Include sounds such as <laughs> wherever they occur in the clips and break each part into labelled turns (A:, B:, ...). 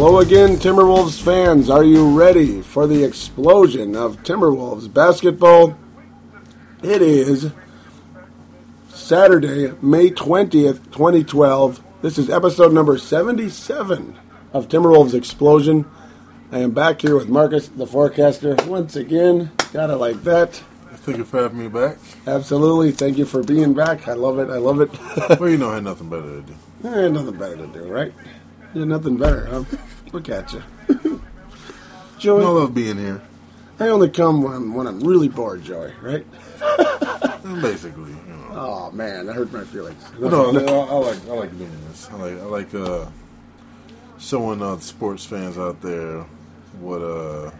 A: Hello again, Timberwolves fans. Are you ready for the explosion of Timberwolves basketball? It is Saturday, May 20th, 2012. This is episode number 77 of Timberwolves Explosion. I am back here with Marcus, the forecaster, once again. Gotta like that.
B: Thank you for having me back.
A: Absolutely. Thank you for being back. I love it. I love it. <laughs>
B: Well, you know, I had nothing better to do.
A: I had nothing better to do, right? Yeah, nothing better, huh? Look at you. Joey,
B: I love being here,
A: I only come when I'm, when I'm really bored, Joey, right? <laughs>
B: basically. You know.
A: Oh, man, that hurt my feelings.
B: But no, I, I like I like doing this. I like I like uh, showing uh, the sports fans out there what uh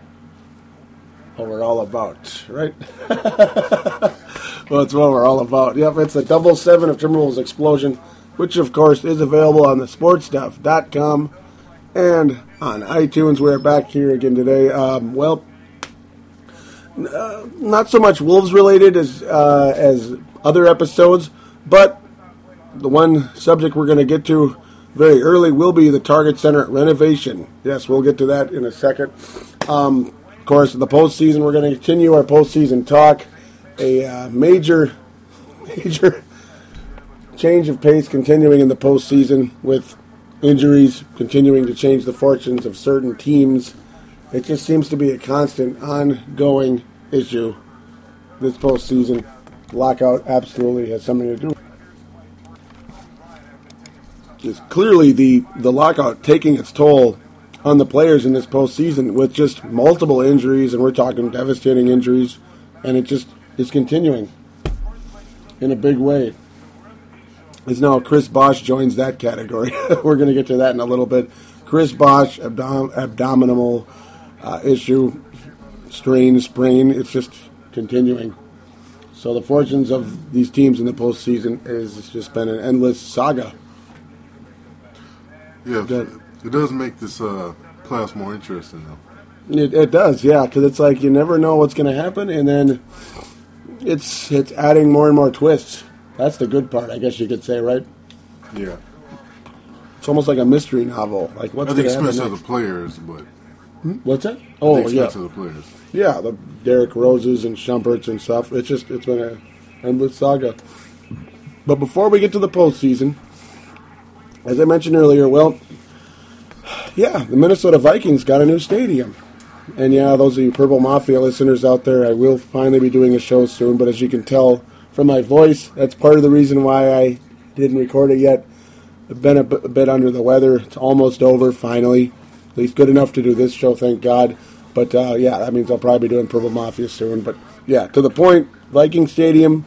A: what we're all about, right? <laughs> well, it's what we're all about. Yep, it's the double seven of Timberwolves Explosion, which of course is available on the sportstuff.com and on iTunes. We're back here again today. Um, well, uh, not so much Wolves related as uh, as other episodes, but the one subject we're going to get to very early will be the Target Center renovation. Yes, we'll get to that in a second. Um, of course, the postseason, we're going to continue our postseason talk. A uh, major, <laughs> major change of pace continuing in the postseason with injuries continuing to change the fortunes of certain teams. It just seems to be a constant, ongoing issue this postseason. Lockout absolutely has something to do. Is clearly the the lockout taking its toll on the players in this postseason with just multiple injuries, and we're talking devastating injuries, and it just is continuing in a big way. As now Chris Bosh joins that category. <laughs> we're going to get to that in a little bit. Chris Bosh, abdom- abdominal uh, issue, strain, sprain, it's just continuing. So the fortunes of these teams in the postseason has just been an endless saga.
B: yeah.
A: Good.
B: It does make this uh class more interesting though.
A: It, it does, yeah, because it's like you never know what's going to happen, and then it's it's adding more and more twists. That's the good part, I guess you could say, right?
B: Yeah.
A: It's almost like a mystery novel. Like what's
B: At the expense of the players, but hmm?
A: What's that?
B: at
A: Oh
B: the
A: yeah,
B: of the players.
A: yeah, the Derek Roses and Shumperts and stuff. It's just it's been a endless saga. But before we get to the postseason, as I mentioned earlier, well, yeah, the Minnesota Vikings got a new stadium. And yeah, those of you Purple Mafia listeners out there, I will finally be doing a show soon. But as you can tell from my voice, that's part of the reason why I didn't record it yet. I've been a b- a bit under the weather. It's almost over, finally. At least good enough to do this show, thank God. But uh, yeah, that means I'll probably be doing Purple Mafia soon. But yeah, to the point, Viking Stadium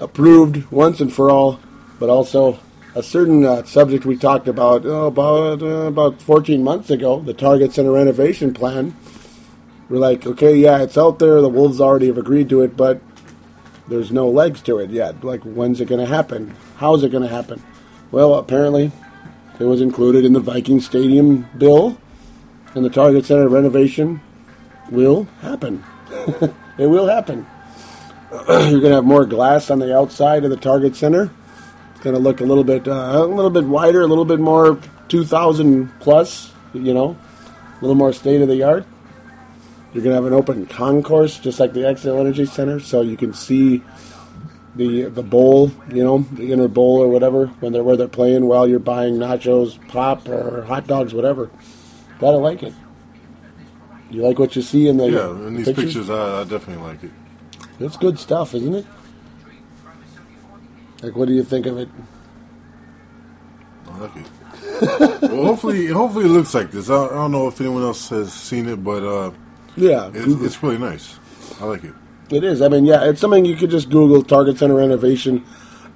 A: approved once and for all, but also a certain uh, subject we talked about oh, about uh, about 14 months ago, the Target Center renovation plan. We're like, okay, yeah, it's out there. The Wolves already have agreed to it, but there's no legs to it yet. Like, when's it going to happen? How's it going to happen? Well, apparently, it was included in the Viking Stadium bill, and the Target Center renovation will happen. <laughs> it will happen. <clears throat> You're going to have more glass on the outside of the Target Center. It's going to look a little bit, uh, a little bit wider, a little bit more 2,000 plus. You know, a little more state of the art. You're going to have an open concourse, just like the Xcel Energy Center, so you can see the the bowl, you know, the inner bowl or whatever when they're where they're playing while you're buying nachos, pop, or hot dogs, whatever. Gotta like it. You like what you see in the
B: Yeah, in these pictures, I, I definitely like it.
A: It's good stuff, isn't it? Like, what do you think of it?
B: I like it. <laughs> well, hopefully, hopefully it looks like this. I, I don't know if anyone else has seen it, but uh,
A: Yeah,
B: it's, it's really nice. I like it.
A: It is. I mean, yeah, it's something you could just Google Target Center renovation.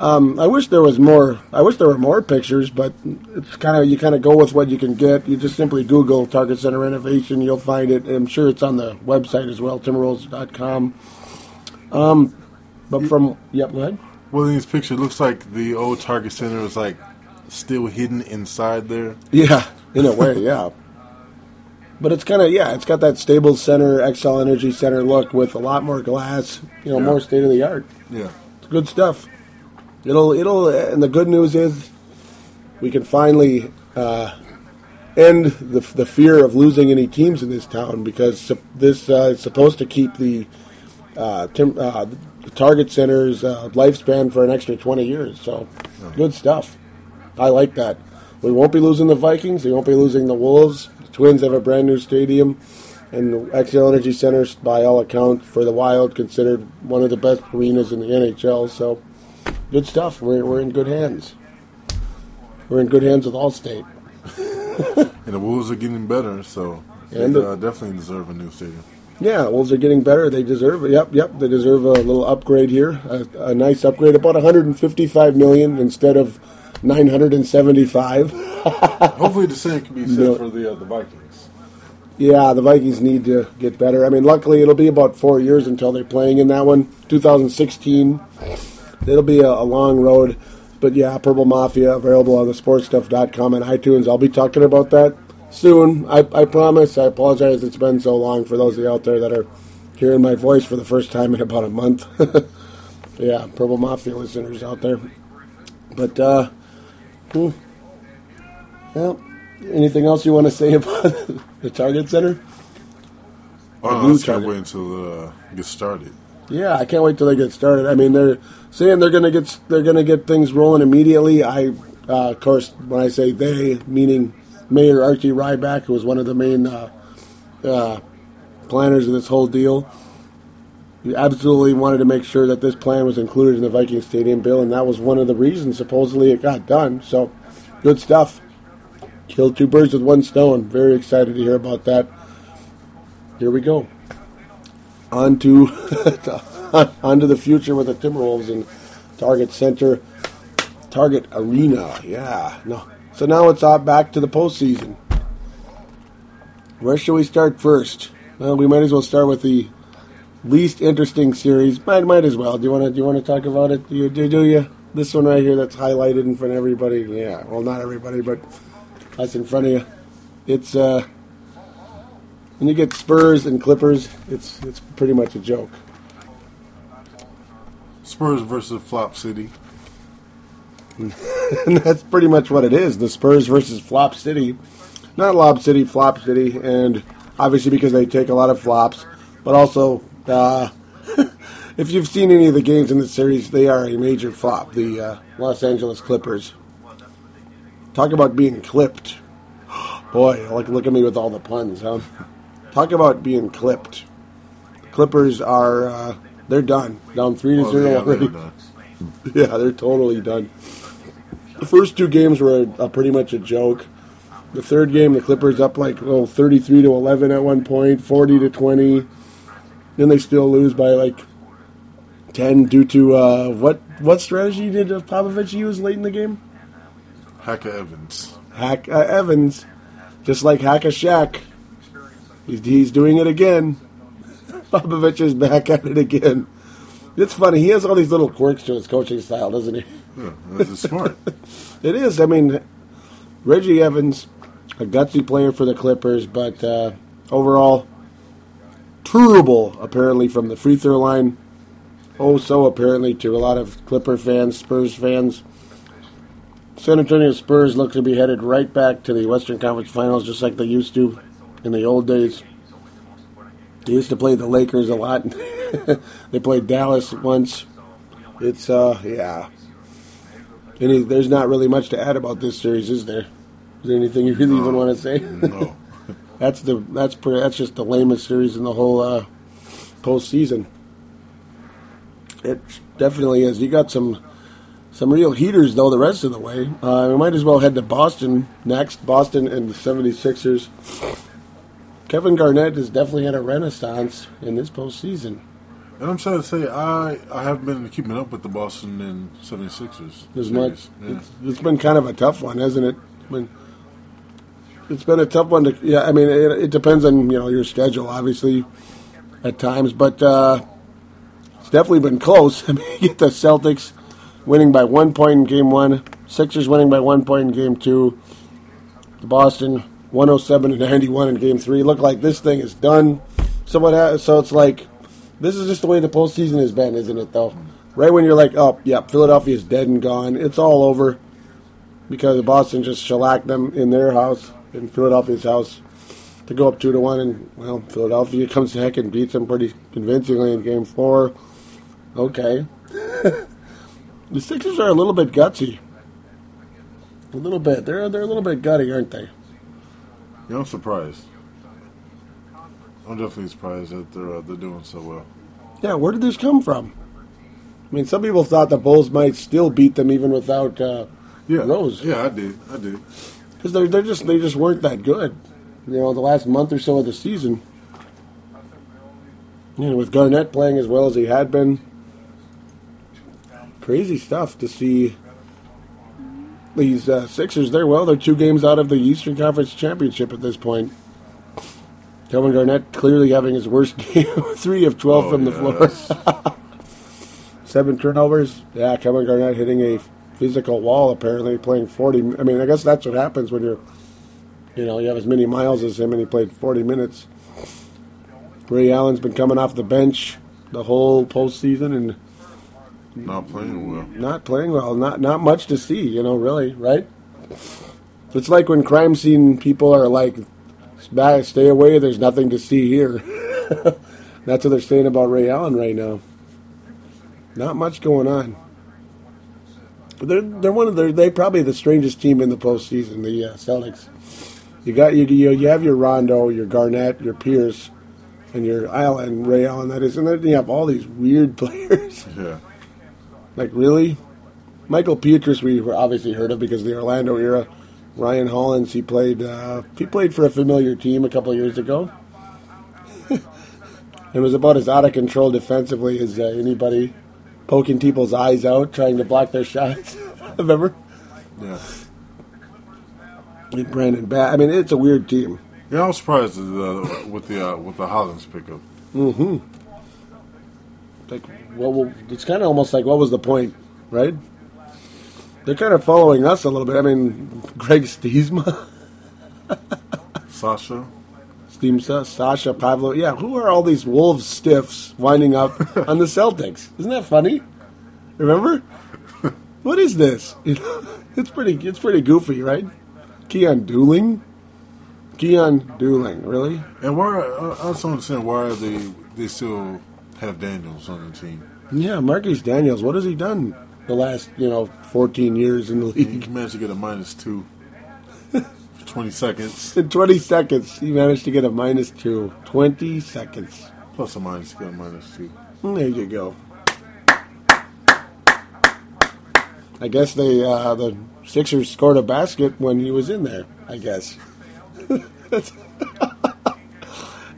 A: Um, I wish there was more. I wish there were more pictures, but it's kind of you kind of go with what you can get. You just simply Google Target Center renovation, you'll find it. I'm sure it's on the website as well, timberwolves.com. Um, but from yep, go ahead.
B: Well, in this picture, it looks like the old Target Center is like still hidden inside there.
A: Yeah, in a way, yeah. But it's kind of yeah, it's got that Staples Center, Xcel Energy Center look with a lot more glass, you know,
B: Yeah.
A: more state of the art.
B: Yeah.
A: It's good stuff. It'll it'll and the good news is we can finally uh, end the the fear of losing any teams in this town because this uh, is supposed to keep the uh, tim- uh, the Target Center's uh, lifespan for an extra 20 years. So, good stuff. I like that. We won't be losing the Vikings. We won't be losing the Wolves. Twins have a brand new stadium, and the Xcel Energy Center, by all accounts, for the Wild, considered one of the best arenas in the NHL. So, good stuff. We're, we're in good hands. We're in good hands with Allstate. <laughs>
B: And the Wolves are getting better, so they
A: And the-
B: uh, definitely deserve a new stadium.
A: Yeah, Wolves are getting better. They deserve. Yep, yep. They deserve a little upgrade here. A, a nice upgrade, about 155 million instead of 975. <laughs>
B: Hopefully, the same can be said
A: No.
B: for the uh, the Vikings.
A: Yeah, the Vikings need to get better. I mean, luckily it'll be about four years until they're playing in that one. 2016. It'll be a, a long road. But yeah, Purple Mafia available on the sportstuff.com and iTunes. I'll be talking about that soon. I, I promise. I apologize it's been so long for those of you out there that are hearing my voice for the first time in about a month. <laughs> yeah, Purple Mafia listeners out there. But, uh, hmm. well, anything else you want to say <laughs> about the Target Center?
B: Oh, no, I can't
A: target.
B: wait until uh, get started.
A: Yeah, I can't wait till they get started. I mean, they're saying they're gonna get they're gonna get things rolling immediately. I, uh, of course, when I say they, meaning Mayor R.T. Rybak, who was one of the main uh, uh, planners of this whole deal. He absolutely wanted to make sure that this plan was included in the Viking Stadium bill, and that was one of the reasons supposedly it got done. So, good stuff. Killed two birds with one stone. Very excited to hear about that. Here we go on to <laughs> on to the future with the Timberwolves and Target Center, Target Arena. Yeah, no. So now it's all back to the postseason. Where should we start first? Well, we might as well start with the least interesting series. Might might as well. Do you want to do you want to talk about it? Do you do, do you? This one right here that's highlighted in front of everybody. Yeah, well, not everybody, but us in front of you. It's uh when you get Spurs and Clippers, it's it's pretty much a joke.
B: Spurs versus Flop City. <laughs>
A: and that's pretty much what it is. The Spurs versus Flop City, not Lob City, Flop City, and obviously because they take a lot of flops, but also uh, <laughs> if you've seen any of the games in the series, they are a major flop. The uh, Los Angeles Clippers. Talk about being clipped. <gasps> Boy, like look at me with all the puns, huh? Talk about being clipped. Clippers are uh, they're done. Down three to
B: Oh,
A: zero
B: yeah,
A: already.
B: they're. <laughs>
A: Yeah, they're totally done. The first two games were a, a pretty much a joke. The third game, the Clippers up like oh, 33 to 11 at one point, 40 to 20. Then they still lose by like 10 due to uh, what what strategy did uh, Popovich use late in the game?
B: Hacker Evans.
A: Hack uh, Evans, just like Hack a Shack. He's, he's doing it again. <laughs> Popovich is back at it again. It's funny. He has all these little quirks to his coaching style, doesn't he?
B: Yeah, this is smart. <laughs>
A: It is. I mean, Reggie Evans, a gutsy player for the Clippers, but uh, overall, terrible, apparently, from the free throw line. Oh, so apparently to a lot of Clipper fans, Spurs fans. San Antonio Spurs look to be headed right back to the Western Conference Finals just like they used to in the old days. They used to play the Lakers a lot. <laughs> they played Dallas once. It's, uh, yeah. Any, there's not really much to add about this series, is there? Is there anything you really even want to say?
B: No. <laughs>
A: that's the that's pretty, that's just the lamest series in the whole uh, postseason. It definitely is. You got some some real heaters though the rest of the way. Uh, we might as well head to Boston next. Boston and the 76ers. Kevin Garnett has definitely had a renaissance in this postseason.
B: And I'm sad to say, I, I have been keeping up with the Boston and 76ers.
A: As much.
B: Yeah.
A: It's, it's been kind of a tough one, hasn't it? I mean, it's been a tough one to. Yeah, I mean, it, it depends on you know your schedule, obviously, at times, but uh, it's definitely been close. <laughs> I mean, you get the Celtics winning by one point in Game One, Sixers winning by one point in Game Two, the Boston 107 to 91 in Game Three. Look like this thing is done. So what? Ha- so it's like this is just the way the postseason has been, isn't it? Though, right when you're like, oh, yeah, Philadelphia's dead and gone. It's all over because Boston just shellacked them in their house. In Philadelphia's house to go up two to one, and well, Philadelphia comes to back and beats them pretty convincingly in Game Four. Okay, <laughs> the Sixers are a little bit gutsy. A little bit. They're they're a little bit gutty, aren't they?
B: Yeah, I'm surprised. I'm definitely surprised that they're uh, they're doing so well.
A: Yeah, where did this come from? I mean, some people thought the Bulls might still beat them even without uh,
B: Yeah,
A: Rose.
B: Yeah, I did. I did.
A: Because they're they're just they just weren't that good. You know, the last month or so of the season. You know, with Garnett playing as well as he had been, crazy stuff to see. These uh, Sixers, they're well, they're two games out of the Eastern Conference Championship at this point. Kevin Garnett clearly having his worst <laughs> game, three of twelve
B: Oh,
A: from the
B: yeah,
A: floor. <laughs> Seven turnovers. Yeah, Kevin Garnett hitting a physical wall. Apparently, playing forty. I mean, I guess that's what happens when you're, you know, you have as many miles as him, and he played forty minutes. Ray Allen's been coming off the bench the whole postseason and
B: Not playing well.
A: not playing well. Not not much to see. You know, really, right? It's like when crime scene people are like, stay away. There's nothing to see here." <laughs> That's what they're saying about Ray Allen right now. Not much going on. They're they're one of the they probably the strangest team in the postseason. The uh, Celtics. You got you, you you have your Rondo, your Garnett, your Pierce, and your Allen, Ray Allen. That is, and then you have all these weird <laughs> players.
B: Yeah.
A: Like really, Michael Pietrus we were obviously heard of because of the Orlando era. Ryan Hollins he played uh, he played for a familiar team a couple of years ago. <laughs> it was about as out of control defensively as uh, anybody, poking people's eyes out, trying to block their shots. <laughs> Remember?
B: Yeah.
A: And Brandon Bass. I mean, it's a weird team.
B: Yeah, I was surprised uh, with the uh, with the Hollins pickup. Mm-hmm.
A: Like, well, well it's kind of almost like what was the point, right? They're kind of following us a little bit. I mean, Greg Stiemsma. <laughs>
B: Sasha.
A: Stiemsma, Sasha Pavlo. Yeah, who are all these Wolves stiffs winding up <laughs> on the Celtics? Isn't that funny? Remember? What is this? <laughs> You know, it's pretty. It's pretty goofy, right? Keon Dooling. Keon Dooling, really?
B: And why? I don't understand why they they still have Daniels on the team.
A: Yeah, Marcus Daniels. What has he done the last you know 14 years in the
B: He
A: league?
B: managed to get a minus two. For Twenty seconds
A: In 20 seconds, he managed to get a minus two. 20 seconds.
B: plus or minus, get a minus two.
A: There you go. I guess they uh, the Sixers scored a basket when he was in there. I guess. <laughs>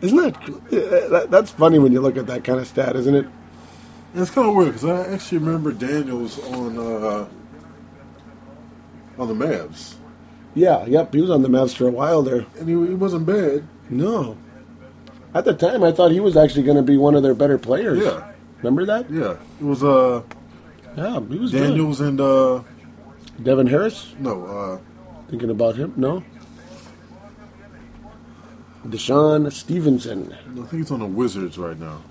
A: Isn't that, uh, that that's funny when you look at that kind of stat, isn't it?
B: It's kind of weird because I actually remember Daniels on uh, on the Mavs,
A: Yeah, yep. He was on the Mavs for a while there.
B: and he, he wasn't bad.
A: No, at the time I thought he was actually going to be one of their better players.
B: Yeah.
A: remember that?
B: Yeah, it was uh,
A: Yeah, he was
B: Daniels and uh.
A: Devin Harris.
B: no, uh,
A: Thinking about him? No. DeShawn Stevenson,
B: I think he's on the Wizards right now.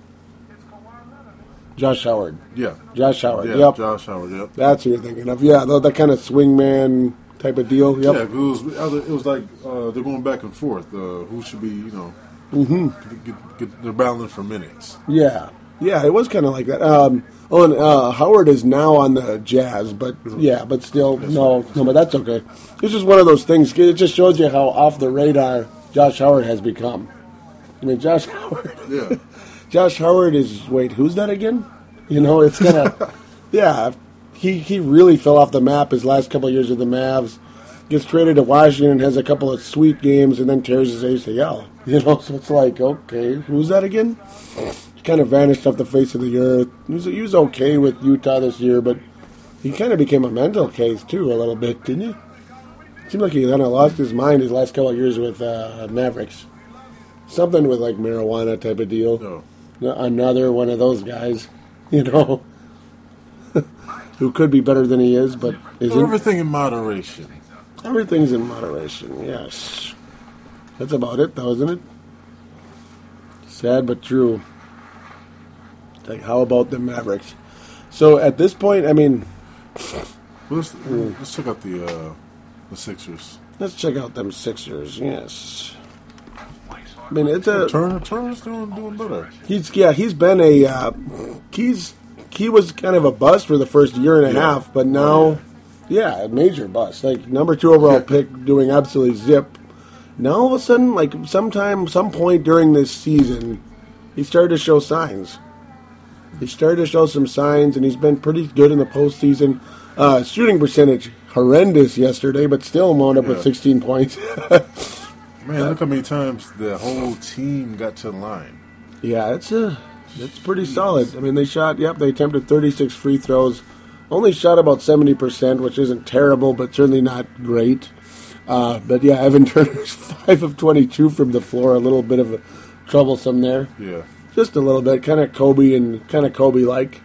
A: Josh Howard.
B: Yeah,
A: Josh Howard.
B: yeah,
A: yep.
B: Josh Howard. Yep.
A: That's who you're thinking of. Yeah, the, that kind of swingman type of deal. Yep.
B: Yeah, it was it was like uh, they're going back and forth. Uh, who should be, you know, get, get, get, they're battling for minutes.
A: Yeah. Yeah, it was kind of like that. Um, oh, and uh, Howard is now on the Jazz, but yeah, but still, no, no, but that's okay. It's just one of those things. It just shows you how off the radar Josh Howard has become. I mean, Josh Howard.
B: Yeah, <laughs>
A: Josh Howard is wait, who's that again? You know, it's kind of <laughs> yeah. He he really fell off the map his last couple of years with the Mavs. Gets traded to Washington, has a couple of sweet games, and then tears his ACL. <laughs> You know, so it's like okay, who's that again? He kind of vanished off the face of the earth. He was, he was okay with Utah this year, but he kind of became a mental case too a little bit, didn't he? Seemed like he kind of lost his mind his last couple of years with uh, Mavericks. Something with like marijuana type of deal
B: no,
A: another one of those guys, <laughs> you know, who could be better than he is, but isn't.
B: everything in moderation.
A: Everything's in moderation, yes. That's about it, though, isn't it? Sad but true. It's like, how about the Mavericks? So at this point, I mean,
B: let's let's check out the uh, the Sixers.
A: Let's check out them Sixers. Yes. I mean, it's a
B: Turner, Turner's doing doing better.
A: he's yeah he's been a uh, he's he was kind of a bust for the first year and a
B: Yeah.
A: half, but now yeah, a major bust. Like number two overall pick, doing absolutely zip. Now all of a sudden, like sometime, some point during this season, he started to show signs. He started to show some signs, and he's been pretty good in the postseason. Uh, shooting percentage horrendous yesterday, but still wound up with 16 points.
B: Man, look how many times the whole team got to the line. <laughs>
A: yeah, it's a it's pretty solid. I mean, they shot. Yep, they attempted 36 free throws, only shot about 70 percent, which isn't terrible, but certainly not great. Uh, but yeah, <laughs> Evan Turner's five of 22 from the floor, a little bit of a troublesome there,
B: Yeah.
A: just a little bit, kind of Kobe and kind of Kobe like,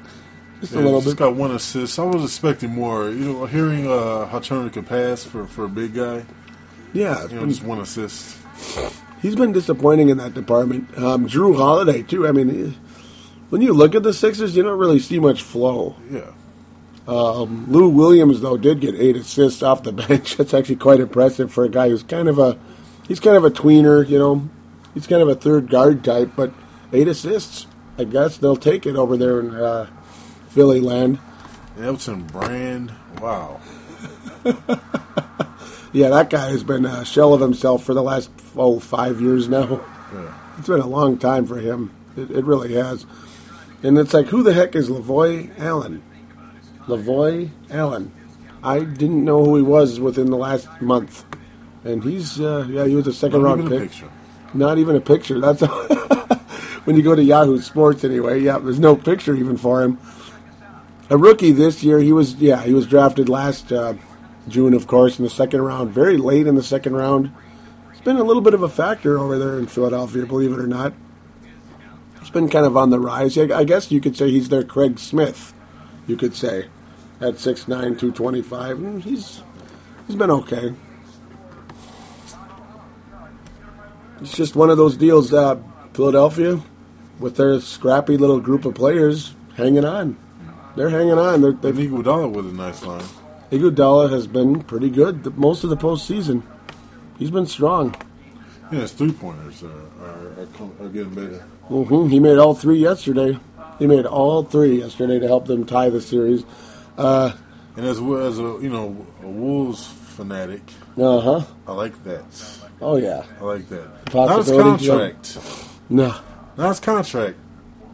A: just a
B: Yeah,
A: little
B: just
A: bit.
B: got one assist. I was expecting more. You know, hearing uh, how Turner could pass for, for a big guy.
A: Yeah,
B: You know, just one assist.
A: He's been disappointing in that department. Um, Jrue Holiday too. I mean, when you look at the Sixers, you don't really see much flow.
B: Yeah.
A: Lou Williams though did get eight assists off the <laughs> bench. That's actually quite impressive for a guy who's kind of a he's kind of a tweener. You know, he's kind of a third guard type, but eight assists. I guess they'll take it over there in uh, Philly land.
B: Elton Brand. Wow. <laughs>
A: Yeah, that guy has been a shell of himself for the last oh five years now.
B: Yeah.
A: It's been a long time for him. It, it really has. And it's like, who the heck is Lavoy Allen? Lavoy Allen. I didn't know who he was within the last month. And he's, uh, yeah, he was a second
B: Not
A: round
B: even a
A: pick.
B: picture.
A: Not even a picture. That's <laughs> when you go to Yahoo Sports anyway. Yeah, there's no picture even for him. A rookie this year. He was, yeah, he was drafted last uh, June, of course, in the second round. Very late in the second round. It's been a little bit of a factor over there in Philadelphia, believe it or not. It's been kind of on the rise. I I guess you could say he's their Craig Smith. You could say at 6'9", 225. Mm, He's he's been okay. It's just one of those deals that Philadelphia, with their scrappy little group of players, hanging on. They're hanging on. They're, they've
B: And Iguodala with a nice line.
A: Iguodala has been pretty good the, most of the postseason. He's been strong.
B: Yeah, his three pointers are, are, are, are getting better.
A: hmm He made all three yesterday. He made all three yesterday to help them tie the series. Uh
B: And as well as a you know a Wolves fanatic,
A: huh.
B: I like that.
A: Oh yeah.
B: I like that. Not his contract.
A: No,
B: Not his contract.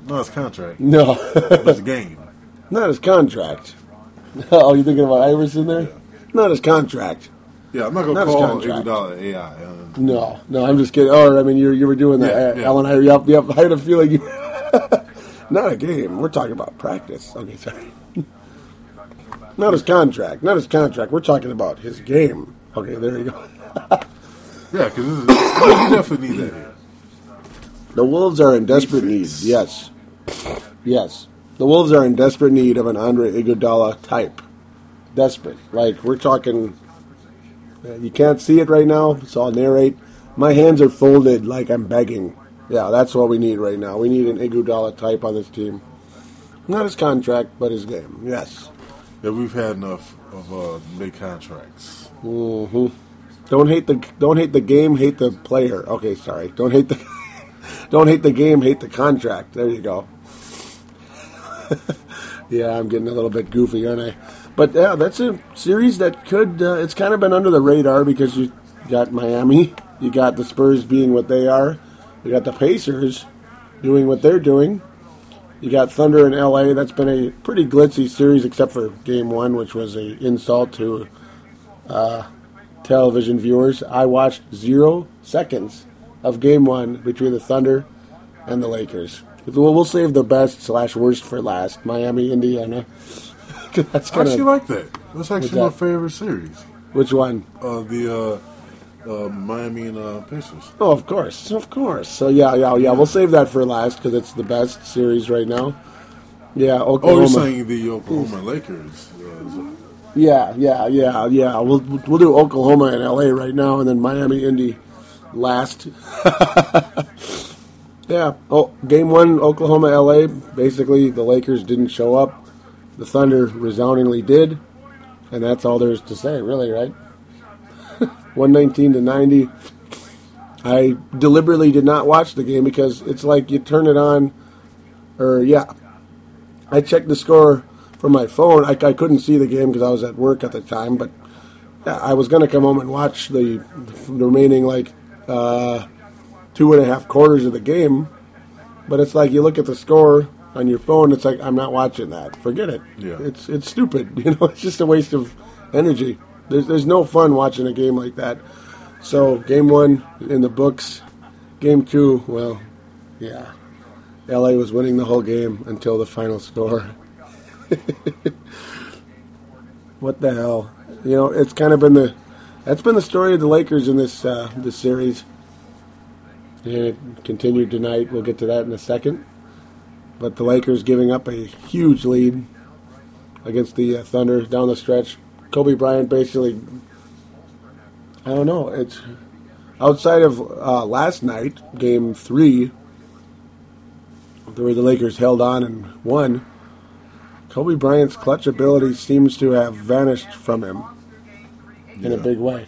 B: Not his contract.
A: no,
B: But his game. <laughs>
A: not his contract. <laughs> Oh, you thinking about Iverson there?
B: Yeah.
A: Not his contract.
B: Yeah, I'm not gonna
A: Not his
B: call. Iguodala AI.
A: No, no, I'm just kidding. Oh, I mean, you you were doing that,
B: Yeah,
A: uh,
B: yeah.
A: Allen. I, yep, yep. <laughs> I had a feeling. You, <laughs> not a game. We're talking about practice. Okay, sorry. <laughs> not his contract. Not his contract. We're talking about his game. Okay, there you go.
B: yeah, because this is. <coughs> you definitely need that here.
A: The Wolves are in desperate need. Yes, yes. The Wolves are in desperate need of an Andre Iguodala type. Desperate. Like we're talking. Uh, You can't see it right now, so I'll narrate. My hands are folded like I'm begging. Yeah, that's what we need right now. We need an Iguodala type on this team. Not his contract, but his game. Yes.
B: Yeah, we've had enough of uh, big contracts.
A: hmm Don't hate the don't hate the game, hate the player. Okay, sorry. Don't hate the <laughs> don't hate the game, hate the contract. There you go. <laughs> yeah, I'm getting a little bit goofy, aren't I? But yeah, that's a series that could. Uh, it's kind of been under the radar because you got Miami, you got the Spurs being what they are, you got the Pacers doing what they're doing. You got Thunder in LA. That's been a pretty glitzy series, except for Game One, which was a insult to television viewers. I watched zero seconds of Game One between the Thunder and the Lakers. We'll, we'll save the best slash worst for last. Miami, Indiana. That's
B: I
A: kind
B: actually like that. That's actually my
A: that?
B: favorite series.
A: which one?
B: Uh, the uh, uh, Miami and uh, Pacers.
A: Oh, of course, of course. So yeah, yeah, yeah. We'll save that for last because it's the best series right now. Yeah,
B: Oh,
A: Oklahoma.
B: you're saying the Oklahoma Lakers? Uh,
A: Yeah, yeah, yeah, yeah. We'll we'll do Oklahoma and LA right now, and then Miami, Indy last. <laughs> yeah. Oh, game one, Oklahoma, LA. Basically, the Lakers didn't show up. The Thunder resoundingly did, and that's all there is to say, really, right? <laughs> 119 to 90. I deliberately did not watch the game because it's like you turn it on, or yeah, I checked the score from my phone. I, I couldn't see the game because I was at work at the time, but yeah, I was going to come home and watch the, the remaining like uh, two and a half quarters of the game. But it's like you look at the score on your phone. It's like I'm not watching that. Forget it.
B: Yeah.
A: It's it's stupid. <laughs> You know, it's just a waste of energy. There's there's no fun watching a game like that. So game one in the books. Game two, well, yeah. LA was winning the whole game until the final score. <laughs> what the hell? You know, it's kind of been the that's been the story of the Lakers in this uh, this series. And it continued tonight. We'll get to that in a second. But the Lakers giving up a huge lead against the uh, Thunder down the stretch. Kobe Bryant basically, I don't know. It's outside of uh, last night, Game Three, where the Lakers held on and won. Kobe Bryant's clutch ability seems to have vanished from him in a big way.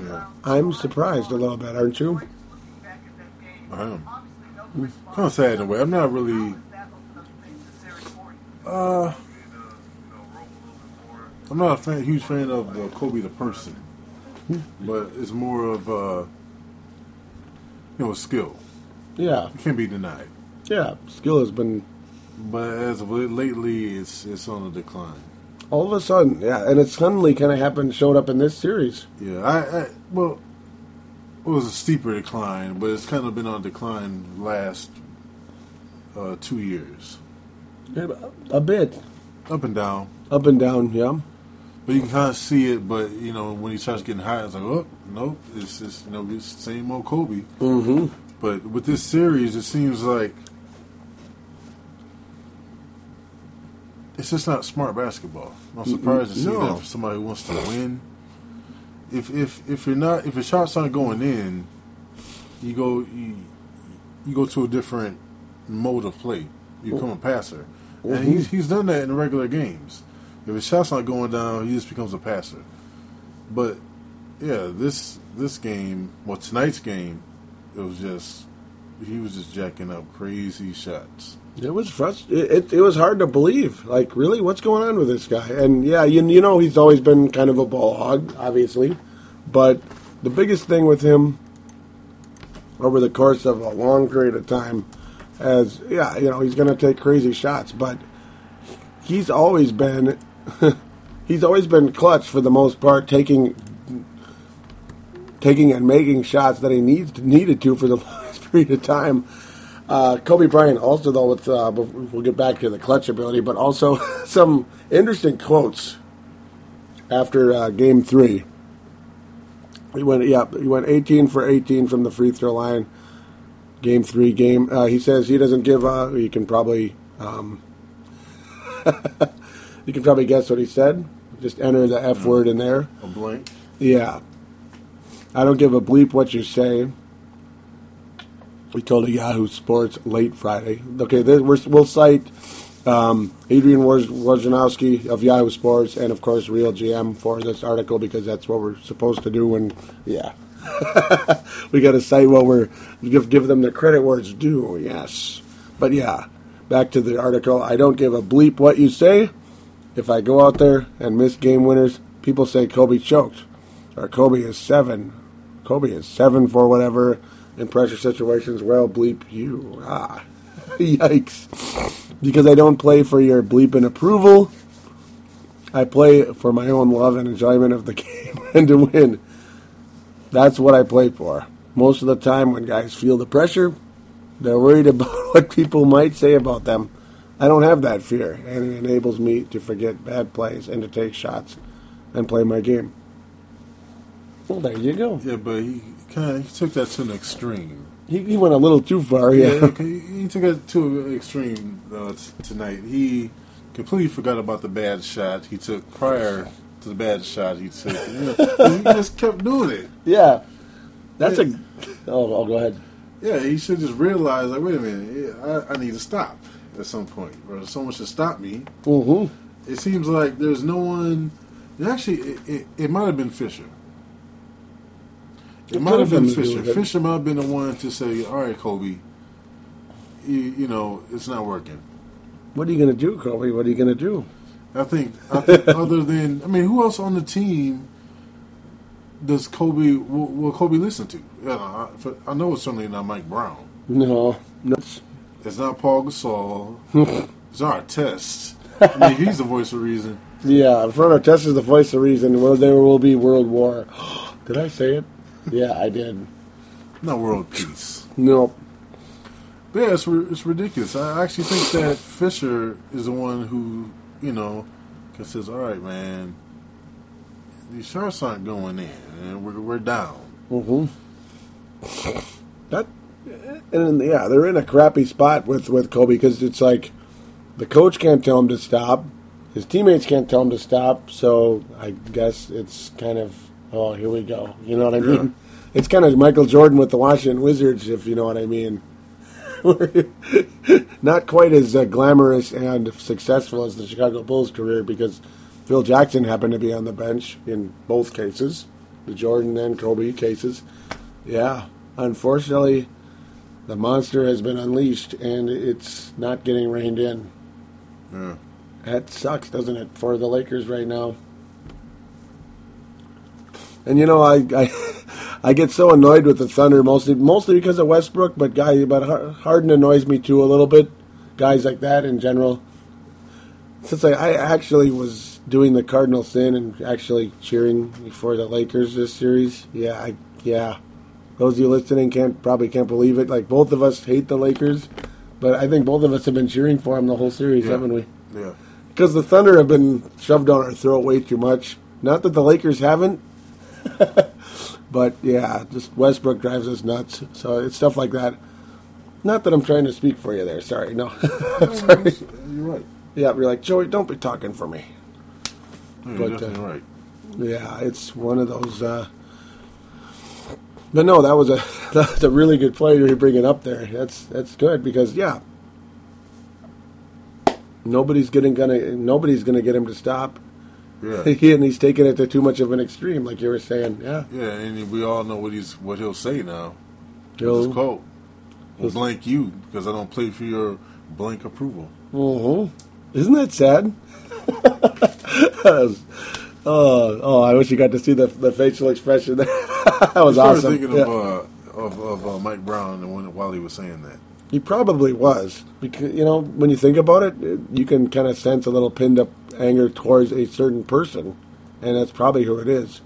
B: Yeah,
A: I'm surprised a little bit, aren't you?
B: I am. Kind of sad in a way. I'm not really. Uh, I'm not a fan, huge fan of uh, Kobe the person, but it's more of uh, you know skill.
A: Yeah,
B: It can't be denied.
A: yeah. Skill has been
B: But as of lately, it's it's on a decline.
A: all of a sudden, yeah, and it suddenly kind of happened, showed up in this series.
B: Yeah, I, I well, it was a steeper decline, but it's kind of been on decline last uh, two years,
A: a bit
B: up and down.
A: up and down. Yeah,
B: But you can kind of see it. But you know, when he starts getting high, it's like, oh, nope, it's just you know, it's the same old Kobe.
A: mm-hmm.
B: But with this series, it seems like it's just not smart basketball. I'm surprised to see
A: no.
B: that for somebody who wants to win. If if if you're not if your shots aren't going in, you go you, you go to a different mode of play. You become a passer, and mm-hmm. he's he's done that in regular games. If his shots not going down, he just becomes a passer. But yeah, this this game, well tonight's game, it was just he was just jacking up crazy shots.
A: it was frust- it, it, it was hard to believe. Like, really, what's going on with this guy? And yeah, you, you know, he's always been kind of a ball hog, obviously, but the biggest thing with him over the course of a long period of time, as yeah, you know, he's going to take crazy shots, but he's always been <laughs> he's always been clutch for the most part, taking taking and making shots that he needs needed to for the <laughs> longest period of time. Uh, Kobe Bryant also though with uh, we'll get back to the clutch ability, but also <laughs> some interesting quotes after uh, Game Three. He went yeah he went 18 for 18 from the free throw line. Game three game. Uh, he says he doesn't give. Uh, you can probably um, <laughs> you can probably guess what he said. Just enter the F word in there.
B: A blank.
A: Yeah. I don't give a bleep what you say. We told a Yahoo Sports late Friday. Okay, this, we're, we'll cite um, Adrian Woj- Wojnarowski of Yahoo Sports and, of course, Real GM for this article because that's what we're supposed to do when, yeah. <laughs> we got to say, what we're, give, give them the credit where it's due, yes. But yeah, back to the article. I don't give a bleep what you say. If I go out there and miss game winners, people say Kobe choked or Kobe is seven. Kobe is seven for whatever in pressure situations. Well, bleep you. Ah, <laughs> yikes. Because I don't play for your bleep and approval. I play for my own love and enjoyment of the <laughs> game and to win. That's what I play for. Most of the time, when guys feel the pressure, they're worried <laughs> about what people might say about them. I don't have that fear, and it enables me to forget bad plays and to take shots and play my game. Well, there you go.
B: Yeah, but he kind of he took that to an extreme.
A: He, he went a little too far, yeah.
B: okay, <laughs> he took it to an extreme uh, t- tonight. He completely forgot about the bad shot he took prior the bad shot he took. <laughs> He just kept doing it.
A: Yeah. That's a. Oh, I'll go ahead.
B: Yeah, he should just realize, like, wait a minute, I, I need to stop at some point, or someone should stop me.
A: Mm-hmm.
B: It seems like there's no one. Actually, it, it, it might have been Fisher. It
A: It
B: might have been
A: been
B: Fisher. Fisher might have been the one to say, "All right, Kobe, you, you know it's not working."
A: What are you going to do, Kobe? What are you going to do?
B: I think, I think <laughs> other than, I mean, who else on the team does Kobe will, will Kobe listen to? Yeah, I, I know it's certainly not Mike Brown.
A: No, no. it's-
B: not Paul Gasol. <laughs> it's not Test. I mean, he's the voice of reason.
A: Yeah, in front of Tess is the voice of reason. Well, there will be world war. <gasps> did I say it? Yeah, I did.
B: Not world peace.
A: Nope.
B: But yeah, it's, it's ridiculous. I actually think that Fisher is the one who, you know, says, "All right, man, these shots aren't going in, and we're we're down."
A: Mm-hmm. That, and yeah, they're in a crappy spot with with Kobe because it's like the coach can't tell him to stop, his teammates can't tell him to stop. So I guess it's kind of oh here we go. You know what I
B: Yeah.
A: mean? It's kind of Michael Jordan with the Washington Wizards, if you know what I mean. <laughs> Not quite as uh, glamorous and successful as the Chicago Bulls career because Phil Jackson happened to be on the bench in both cases, the Jordan and Kobe cases. Yeah, unfortunately, the monster has been unleashed and it's not getting reined in.
B: Yeah.
A: That sucks, doesn't it, for the Lakers right now? And you know, I I, <laughs> I get so annoyed with the Thunder mostly mostly because of Westbrook, but guy, but Harden annoys me too a little bit. Guys like that in general. Since I, I actually was doing the cardinal sin and actually cheering for the Lakers this series, yeah, I yeah. Those of you listening can't probably can't believe it. Like both of us hate the Lakers, but I think both of us have been cheering for them the whole series,
B: Yeah.
A: haven't we?
B: Yeah.
A: Because the Thunder have been shoved down our throat way too much. Not that the Lakers haven't, <laughs> but yeah, just Westbrook drives us nuts. So it's stuff like that. Not that I'm trying to speak for you there. Sorry, no. <laughs> Sorry.
B: You're right.
A: Yeah, you're like Joey. Don't be talking for me.
B: You're
A: But, uh,
B: right.
A: Yeah, it's one of those. Uh, but no, that was a <laughs> that's a really good player you're bringing up there. That's that's good because yeah, nobody's getting gonna nobody's gonna get him to stop.
B: Yeah. <laughs>
A: and he's taking it to too much of an extreme, like you were saying. Yeah,
B: Yeah, and we all know what he's what he'll say now.
A: He'll-
B: His quote. Will blank you because I don't play for your blank approval.
A: Mhm. Isn't that sad? oh, <laughs> oh! I wish you got to see the the facial expression. <laughs> that was
B: I
A: awesome.
B: thinking
A: Yeah.
B: of uh, of, of uh, Mike Brown and when, while he was saying that.
A: He probably was because you know when you think about it- you can kind of sense a little pinned up anger towards a certain person, and that's probably who it is.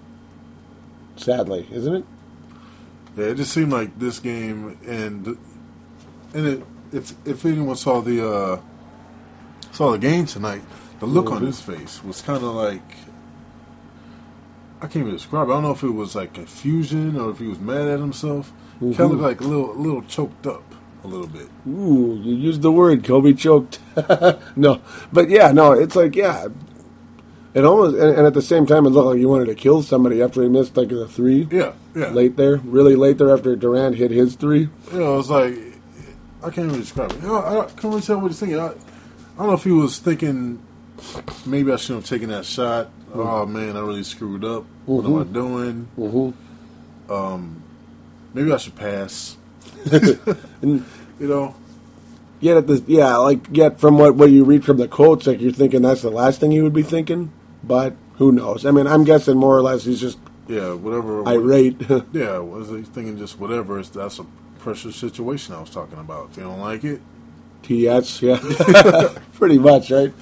A: Sadly, isn't it?
B: Yeah, it just seemed like this game and and it, if if anyone saw the uh, saw the game tonight, the look on his face was kind of like I can't even describe. it. I don't know if it was like confusion or if he was mad at himself. Kind of looked like a little a little choked up a little bit.
A: Ooh, you used the word Kobe choked. <laughs> no, but yeah, no, it's like yeah, it almost and, and at the same time it looked like you wanted to kill somebody after he missed like a three
B: Yeah, yeah.
A: late there, really late there after Durant hit his three.
B: You know, it's like I can't even describe it. You know, I can't really tell what he's thinking. I, I don't know if he was thinking maybe I shouldn't have taken that shot. Mm-hmm. Oh man, I really screwed up. What am I mm-hmm. doing?
A: Mm-hmm.
B: Um, maybe I should pass.
A: And <laughs>
B: You know,
A: yet at the yeah, like yet from what what you read from the quotes, like you're thinking that's the last thing you would be thinking, but who knows? I mean, I'm guessing more or less he's just
B: yeah, whatever.
A: irate. <laughs>
B: Yeah, was he thinking just whatever? It's, that's a pressure situation I was talking about. If you don't like it,
A: TS, yeah, <laughs> pretty much, right?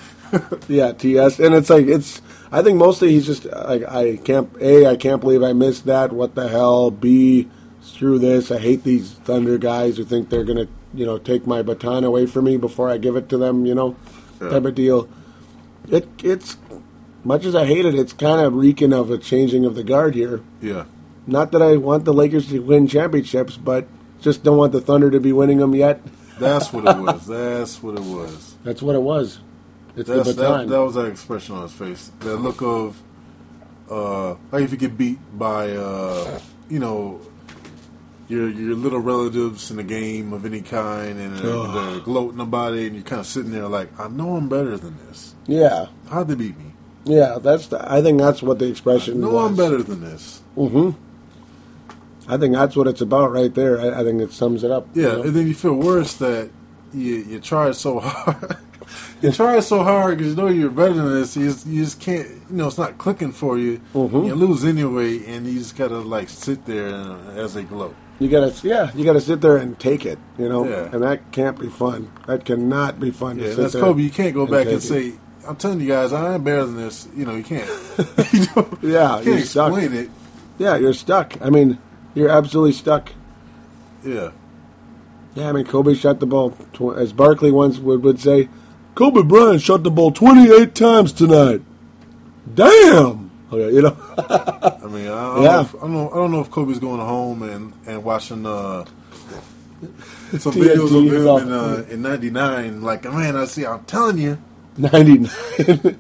A: yeah, TS, and it's like it's. I think mostly he's just like I can't. A, I can't believe I missed that. What the hell? B, screw this. I hate these Thunder guys who think they're gonna, you know, take my baton away from me before I give it to them. You know,
B: Yeah.
A: type of deal. It it's much as I hate it, it's kind of reeking of a changing of the guard here.
B: yeah,
A: Not that I want the Lakers to win championships, but just don't want the Thunder to be winning them yet.
B: that's what it was. That's what it was.
A: That's what it was. It's
B: That's,
A: the
B: that, that was that expression on his face. That look of, uh, like if you get beat by, uh, you know, your your little relatives in a game of any kind, and they're, they're gloating about it, and you're kind of sitting there like, I know I'm better than this.
A: yeah,
B: How'd they beat me?
A: yeah. That's. The, I think that's what the expression.
B: No. I'm better than this.
A: hmm I think that's what it's about right there. I, I think it sums it up. you
B: Yeah,
A: know?
B: and then you feel worse that you you tried so <laughs> hard. you try so hard because you know you're better than this. You just, you just can't. You know, it's not clicking for you.
A: Mhm.
B: You lose anyway, and you just gotta like sit there and, as they glow.
A: You gotta, yeah, you gotta sit there and take it, you know,
B: Yeah.
A: and that can't be fun. That cannot be fun. to
B: Yeah, that's Kobe. You can't go back and
A: it.
B: say, "I'm telling you guys, I am better than this." You know, you can't. <laughs> <laughs> you
A: Yeah,
B: you can't explain it.
A: yeah, you're stuck. I mean, you're absolutely stuck.
B: Yeah,
A: Yeah, I mean, Kobe shot the ball, tw- as Barkley once would, would say, Kobe Bryant shot the ball 28 times tonight. Damn! Okay, you know, <laughs>
B: I mean, I, I, don't,
A: Yeah.
B: know if, I don't know. I don't know if Kobe's going home and and watching uh, some
A: TNT
B: videos of him
A: off.
B: in uh, in '99. Like, man, I see. I'm telling you.
A: 99. <laughs> that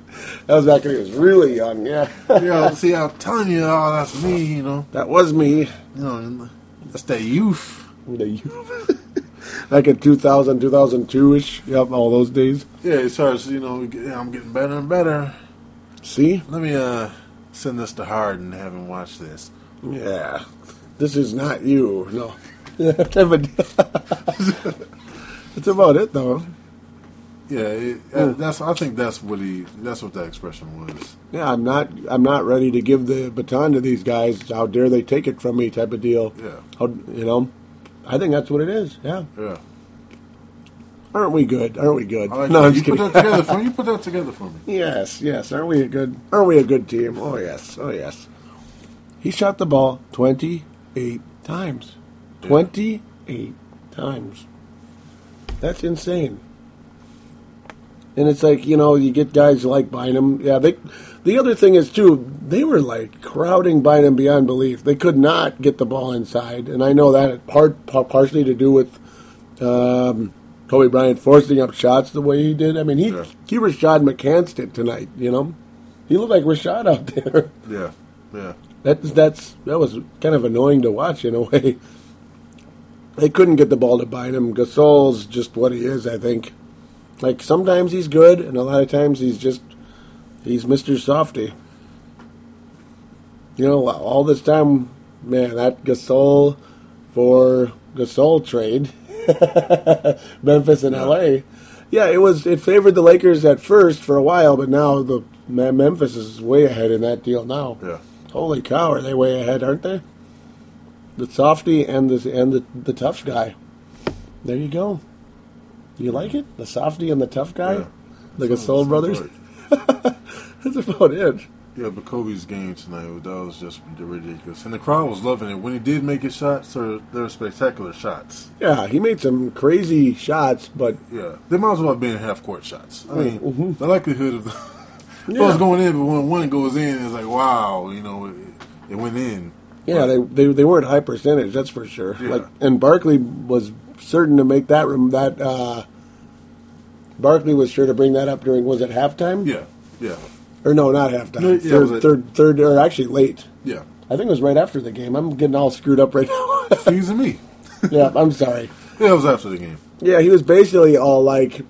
A: was back when he was really young, yeah.
B: Yeah, see, I'm telling you, oh, that's me. You know,
A: that was me.
B: you know, that's that youth.
A: The youth. <laughs> like in 2000, 2002-ish. Yep, all those days.
B: Yeah, it starts. You know, I'm getting better and better.
A: See?
B: Let me uh send this to Harden and have him watch this.
A: Yeah. This is not you. No. Type of deal. That's about it, though.
B: Yeah, it, uh, that's. I think that's what he. That's what that expression was.
A: Yeah, I'm not. I'm not ready to give the baton to these guys. How dare they take it from me? Type of deal.
B: Yeah,
A: How, you know, I think that's what it is. Yeah.
B: yeah.
A: Aren't we good? Aren't we good?
B: Like
A: no. I'm
B: you put that together for <laughs> me. You put that together for me.
A: yes, yes. Aren't we a good? Aren't we a good team? Oh yes. Oh yes. He shot the ball 28 times.
B: Yeah.
A: 28 times. That's insane. And it's like you know you get guys like Bynum. Yeah, they. The other thing is too, they were like crowding Bynum beyond belief. They could not get the ball inside, and I know that part partially to do with um, Kobe Bryant forcing up shots the way he did. I mean, he
B: Sure.
A: he Rashad McCants it tonight. You know, he looked like Rashad out <laughs> there.
B: Yeah, yeah.
A: That's that's that was kind of annoying to watch in a way. They couldn't get the ball to Bynum. Gasol's just what he is, I think. Like sometimes he's good, and a lot of times he's just he's Mister Softy. You know, all this time, man, that Gasol for Gasol trade, <laughs> Memphis and. L.A. Yeah, it was it favored the Lakers at first for a while, but now the Memphis is way ahead in that deal now.
B: Yeah.
A: Holy cow, are they way ahead, aren't they? The softy and the and the, the tough guy. There you go. You like it? The softy and the tough guy?
B: Yeah.
A: The
B: Sounds-
A: Gasol
B: sounds
A: brothers? <laughs> That's about it.
B: Yeah, but Kobe's game tonight that was just ridiculous, and the crowd was loving it. When he did make his shots, they they were spectacular shots.
A: Yeah, he made some crazy shots, but
B: Yeah, they might as well have been half court shots. I mean,
A: Mhm.
B: the likelihood of the <laughs>
A: Yeah.
B: those going in, but when one goes in, it's like wow, you know, it, it went in.
A: yeah, they, they they weren't high percentage, that's for sure.
B: Yeah.
A: Like and Barkley was certain to make that room that uh Barkley was sure to bring that up during was it halftime?
B: Yeah, yeah,
A: Or no, not halftime.
B: No, yeah,
A: third,
B: was it-
A: third third or actually late.
B: yeah.
A: I think it was right after the game. I'm getting all screwed up right <laughs> now.
B: Excuse me.
A: yeah, I'm sorry.
B: Yeah, it was after the game.
A: Yeah, he was basically all like,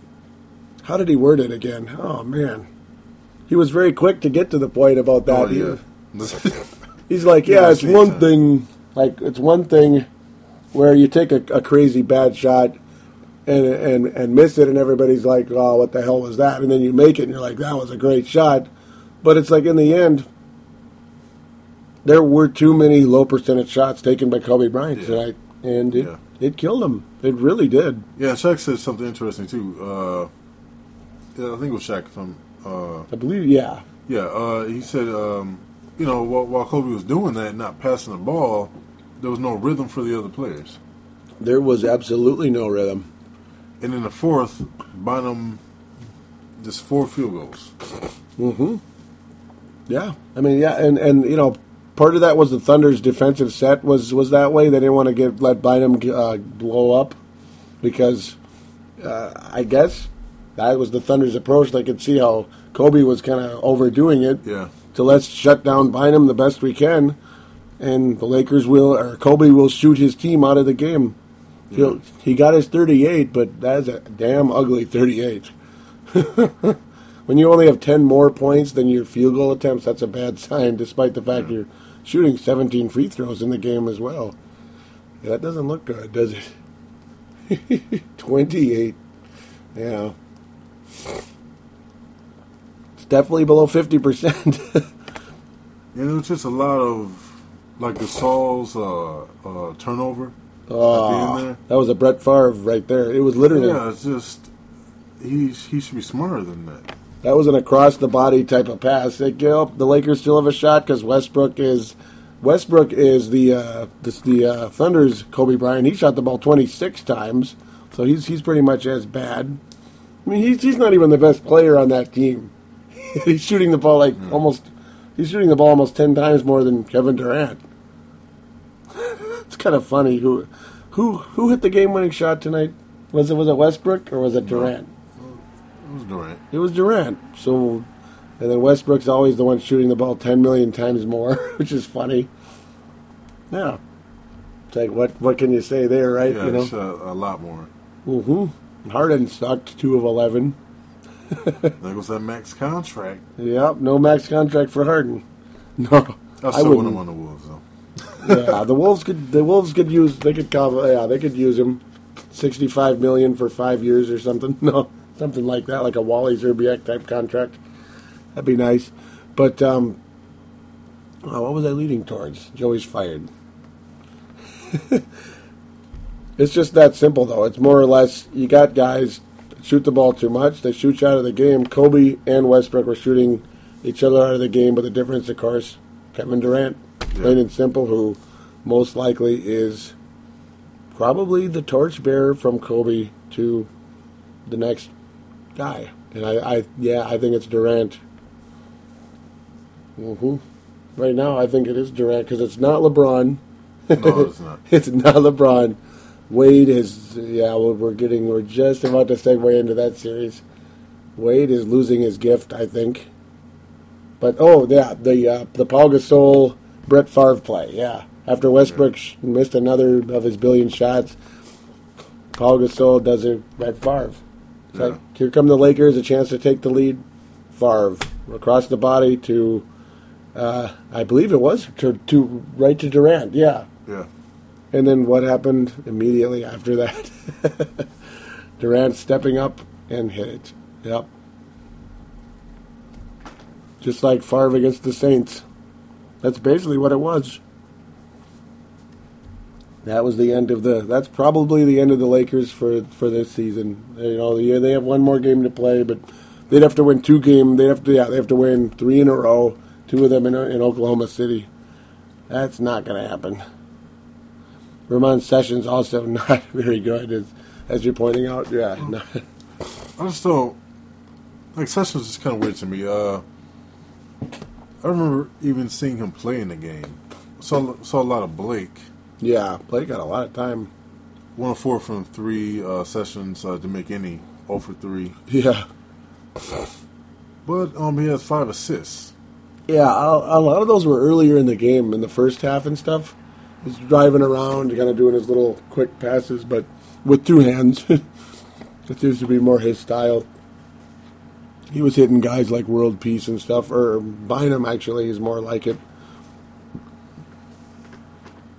A: how did he word it again? Oh man, he was very quick to get to the point about that.
B: oh
A: He-
B: yeah. <laughs>
A: he's like,
B: Yeah,
A: yeah, it's one
B: time.
A: thing, like it's one thing where you take a, a crazy bad shot and and and miss it, and everybody's like, oh, what the hell was that? And then you make it, and you're like, that was a great shot, but it's like in the end. There were too many low percentage shots taken by Kobe Bryant
B: Yeah.
A: tonight, and it,
B: Yeah.
A: it killed him. It really did.
B: yeah, Shaq said something interesting too. Uh, yeah, I think it was Shaq from. Uh,
A: I believe, yeah.
B: Yeah, uh, he said, um, you know, while, while Kobe was doing that, not passing the ball, there was no rhythm for the other players.
A: There was absolutely no rhythm.
B: And in the fourth, Bynum just four field goals.
A: Mm-hmm. Yeah, I mean, yeah, and and you know, part of that was the Thunder's defensive set was was that way. They didn't want to get let Bynum uh, blow up because uh, I guess that was the Thunder's approach. They could see how Kobe was kind of overdoing it.
B: Yeah,
A: So let's shut down Bynum the best we can, and the Lakers will or Kobe will shoot his team out of the game. He'll, he got his 38, but that's a damn ugly 38. <laughs> when you only have 10 more points than your field goal attempts, that's a bad <laughs> sign, despite the fact
B: Yeah.
A: you're shooting 17 free throws in the game as well. Yeah, that doesn't look good, does it? <laughs> 28. Yeah. It's definitely below 50%.
B: And it was just a lot of like Gasol's uh, uh, turnover.
A: oh,
B: there.
A: that was a Brett Favre right there. It was literally,
B: Yeah, it's just he he should be smarter than that.
A: That was an across the body type of pass. It, you know, the Lakers still have a shot because Westbrook is. Westbrook is the uh, this, the uh, Thunder's Kobe Bryant. He shot the ball 26 times, so he's he's pretty much as bad. I mean, he's he's not even the best player on that team. <laughs> he's shooting the ball like almost. He's shooting the ball almost 10 times more than Kevin Durant. <laughs> it's kind of funny who who who hit the game-winning shot tonight. Was it was it Westbrook or was it Durant?
B: It was Durant.
A: It was Durant. So, and then Westbrook's always the one shooting the ball 10 million times more, <laughs> which is funny. Yeah. It's like, what, what can you say there, right?
B: Yeah,
A: you know?
B: he shot a lot more.
A: Mm-hmm. Harden sucked 2 of 11. <laughs>
B: There goes that max contract.
A: Yep, no max contract for Harden. <laughs> No,
B: I
A: I
B: still want
A: wouldn't.
B: him on the Wolves though.
A: yeah, the Wolves could the Wolves could use they could cover yeah they could use him, sixty five million for five years or something. No, something like that, like a Wally Szczerbiak type contract. That'd be nice. But um, oh, what was I leading towards? Joey's fired. <laughs> it's just that simple, though. It's more or less you got guys shoot the ball too much. They shoot you out of the game. Kobe and Westbrook were shooting each other out of the game, but the difference, of course, Kevin Durant, plain and simple, who most likely is probably the torchbearer from Kobe to the next guy. And I, I yeah, I think it's Durant. hmm Right now, I think it is Durant because it's not LeBron.
B: No, it's not. <laughs>
A: It's not LeBron. Wade is yeah. Well, we're getting we're just about to segue into that series. Wade is losing his gift, I think. But oh yeah, the uh, the Paul Gasol Brett Favre play. Yeah, after Westbrook missed another of his billion shots, Paul Gasol does it. Brett Favre. It's like here come the Lakers, a chance to take the lead. Favre across the body to, uh, I believe it was to, to right to Durant. Yeah,
B: Yeah.
A: and then what happened immediately after that? <laughs> Durant stepping up and hit it. Yep. Just like Favre against the Saints. That's basically what it was. That was the end of the. That's probably the end of the Lakers for for this season. You know, yeah, they have one more game to play, but they'd have to win two game. They have to, yeah, they have to win three in a row. Two of them in, in Oklahoma City. That's not going to happen. Ramon Sessions also <laughs> not very good, as as you're pointing out. Yeah, not,
B: I just don't like Sessions is kind of weird to me. Uh, I remember even seeing him play in the game. Saw saw a lot of Blake.
A: Yeah. Blake got a lot of time.
B: One of four from three uh, sessions uh, to make any. 0 for three.
A: Yeah,
B: But um, he has five assists.
A: yeah. A, a lot of those were earlier in the game, in the first half and stuff. He's driving around, kind of doing his little quick passes, but with two hands. <laughs> it seems to be more his style. He was hitting guys like World Peace and stuff, or Bynum actually is more like it.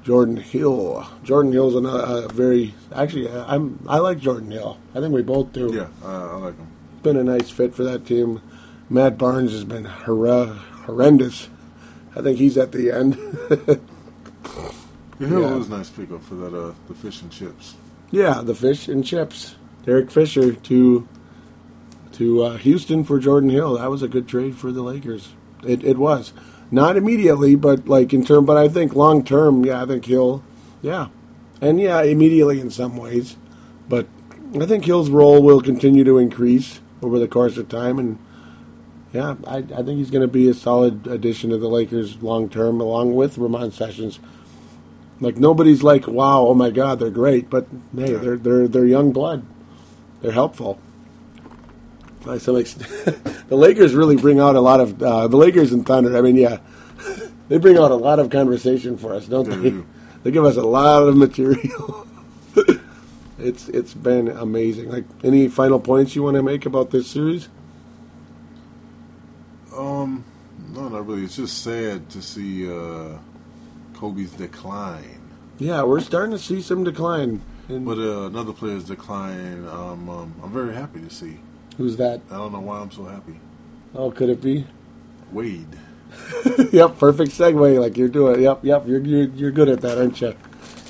A: Jordan Hill. Jordan Hill's another uh, very actually. uh, I'm I like Jordan Hill. I think we both do.
B: Yeah, uh, I like him.
A: been a nice fit for that team. Matt Barnes has been horre- horrendous. I think he's at the end.
B: Yeah, Hill
A: Yeah.
B: was a nice pickup for that. Uh, the fish and chips.
A: yeah, the fish and chips. Derek Fisher to to uh, Houston for Jordan Hill. That was a good trade for the Lakers. It it was not immediately, but like in term. But I think long term, yeah, I think Hill, yeah, and yeah, immediately in some ways. But I think Hill's role will continue to increase over the course of time, and yeah, I, I think he's going to be a solid addition to the Lakers long term, along with Ramon Sessions. Like nobody's like, wow, oh my God, they're great, but hey, they're they're they're young blood. They're helpful. By some extent, the Lakers really bring out a lot of uh, the Lakers and Thunder. I mean, yeah, <laughs> they bring out a lot of conversation for us, don't
B: They
A: they? <laughs> They give us a lot of material. <laughs> it's it's been amazing. Like any final points you want to make about this series?
B: Um, no, not really. It's just sad to see uh, Kobe's decline.
A: Yeah, we're starting to see some decline. In,
B: But uh, another player's decline. Um, um, I'm very happy to see.
A: Who's that?
B: I don't know why I'm so happy.
A: Oh, could it be?
B: Wade. <laughs>
A: yep, perfect segue. Like you're doing. Yep, yep. You're you're, you're good at that, aren't you?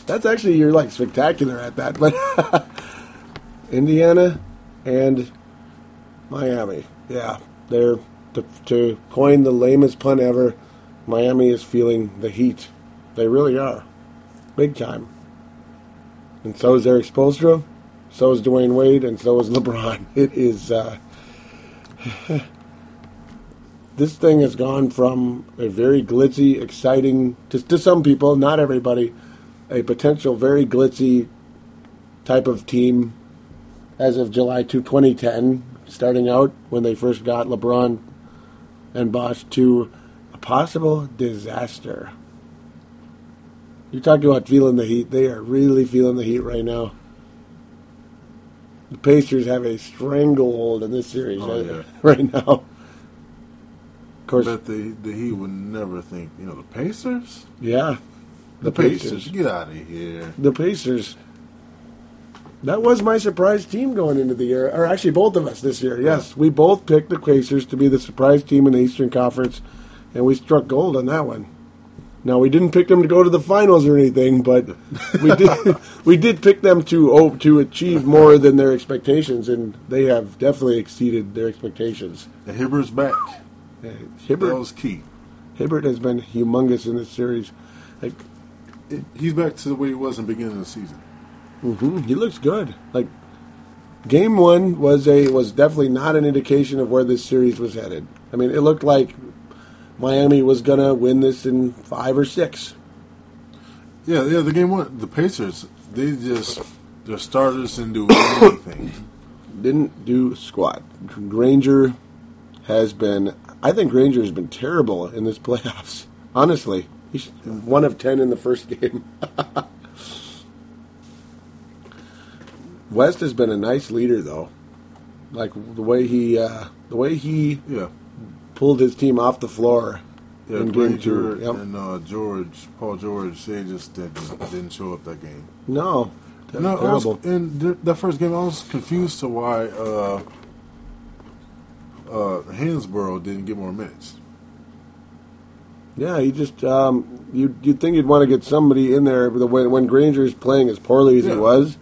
A: That's actually you're like spectacular at that. <laughs> But Indiana and Miami. Yeah, they're to, to coin the lamest pun ever. Miami is feeling the heat. They really are, big time. And so is Erik Spoelstra, so is Dwyane Wade, and so is <laughs> LeBron. It is. Uh, <sighs> this thing has gone from a very glitzy, exciting, to, to some people, not everybody, a potential very glitzy type of team as of July 2, 2010, starting out when they first got LeBron and Bosh to a possible disaster. You talk about feeling the heat. They are really feeling the heat right now. The Pacers have a stranglehold in this series
B: Oh,
A: right,
B: yeah. <laughs>
A: right now. Of
B: I
A: course,
B: bet the the Heat would never think. You know, the Pacers.
A: yeah,
B: The, Pacers. Get out of here.
A: the Pacers. That was my surprise team going into the year, or actually both of us this year. Yes, we both picked the Pacers to be the surprise team in the Eastern Conference, and we struck gold on that one. Now we didn't pick them to go to the finals or anything, but we did <laughs> we did pick them to oh, to achieve more than their expectations, and they have definitely exceeded their expectations.
B: And Hibbert's back.
A: Uh,
B: That was key.
A: Hibbert has been humongous in this series. Like
B: It- he's back to the way he was in the beginning of the season.
A: Mm-hmm. He looks good. Like game one was a was definitely not an indication of where this series was headed. I mean, it looked like Miami was gonna win this in five or six.
B: Yeah, yeah. The game one, the Pacers, they just their starters didn't do <coughs> anything.
A: Didn't do squat. Granger has been. I think Granger has been terrible in this <laughs> playoffs. Honestly, he's one of ten in the first game. West has been a nice leader, though. Like the way he, uh, the way he
B: Yeah,
A: pulled his team off the floor
B: yeah.
A: in game
B: Granger
A: two. Yep.
B: and uh, George, Paul George, they just didn't didn't show up that game.
A: No, Te-
B: No, was, in th- that first game, I was confused to why uh, uh, Hansbrough didn't get more minutes.
A: Yeah, you just um, you you'd think you'd want to get somebody in there but when when Granger's playing as poorly as
B: Yeah.
A: he was.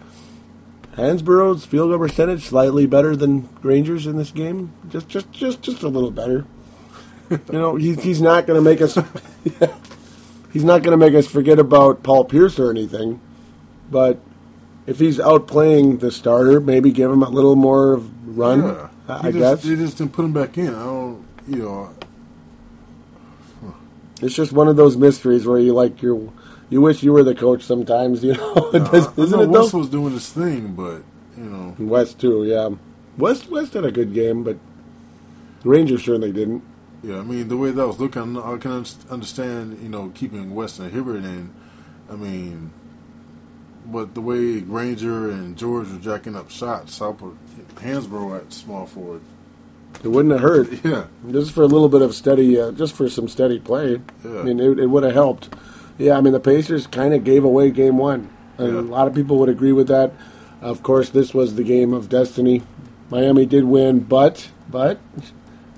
A: Hansbrough's field goal percentage slightly better than Granger's in this game, just just just just a little better. You know, he's he's not going to make us <laughs> he's not going to make us forget about Paul Pierce or anything, but if he's outplaying the starter, maybe give him a little more run.
B: Yeah.
A: I I
B: just,
A: guess
B: they just didn't put him back in. I don't, you know.
A: it's just one of those mysteries where you like you you wish you were the coach sometimes. <laughs> You know, Does- isn't it though?
B: West was doing his thing, but you know,
A: West too, yeah. West West had a good game, but Rangers certainly didn't.
B: Yeah. I mean, the way that was looking, I can understand, you know, keeping West and Hibbert in. I mean, but the way Granger and George were jacking up shots, I'll put Hansbrough at small forward.
A: It wouldn't have hurt. <laughs>
B: Yeah,
A: Just for a little bit of steady, uh, just for some steady play.
B: Yeah.
A: I mean, it, it would have helped. Yeah, I mean, the Pacers kind of gave away game one. And
B: Yeah.
A: A lot of people would agree with that. Of course, this was the game of destiny. Miami did win, but but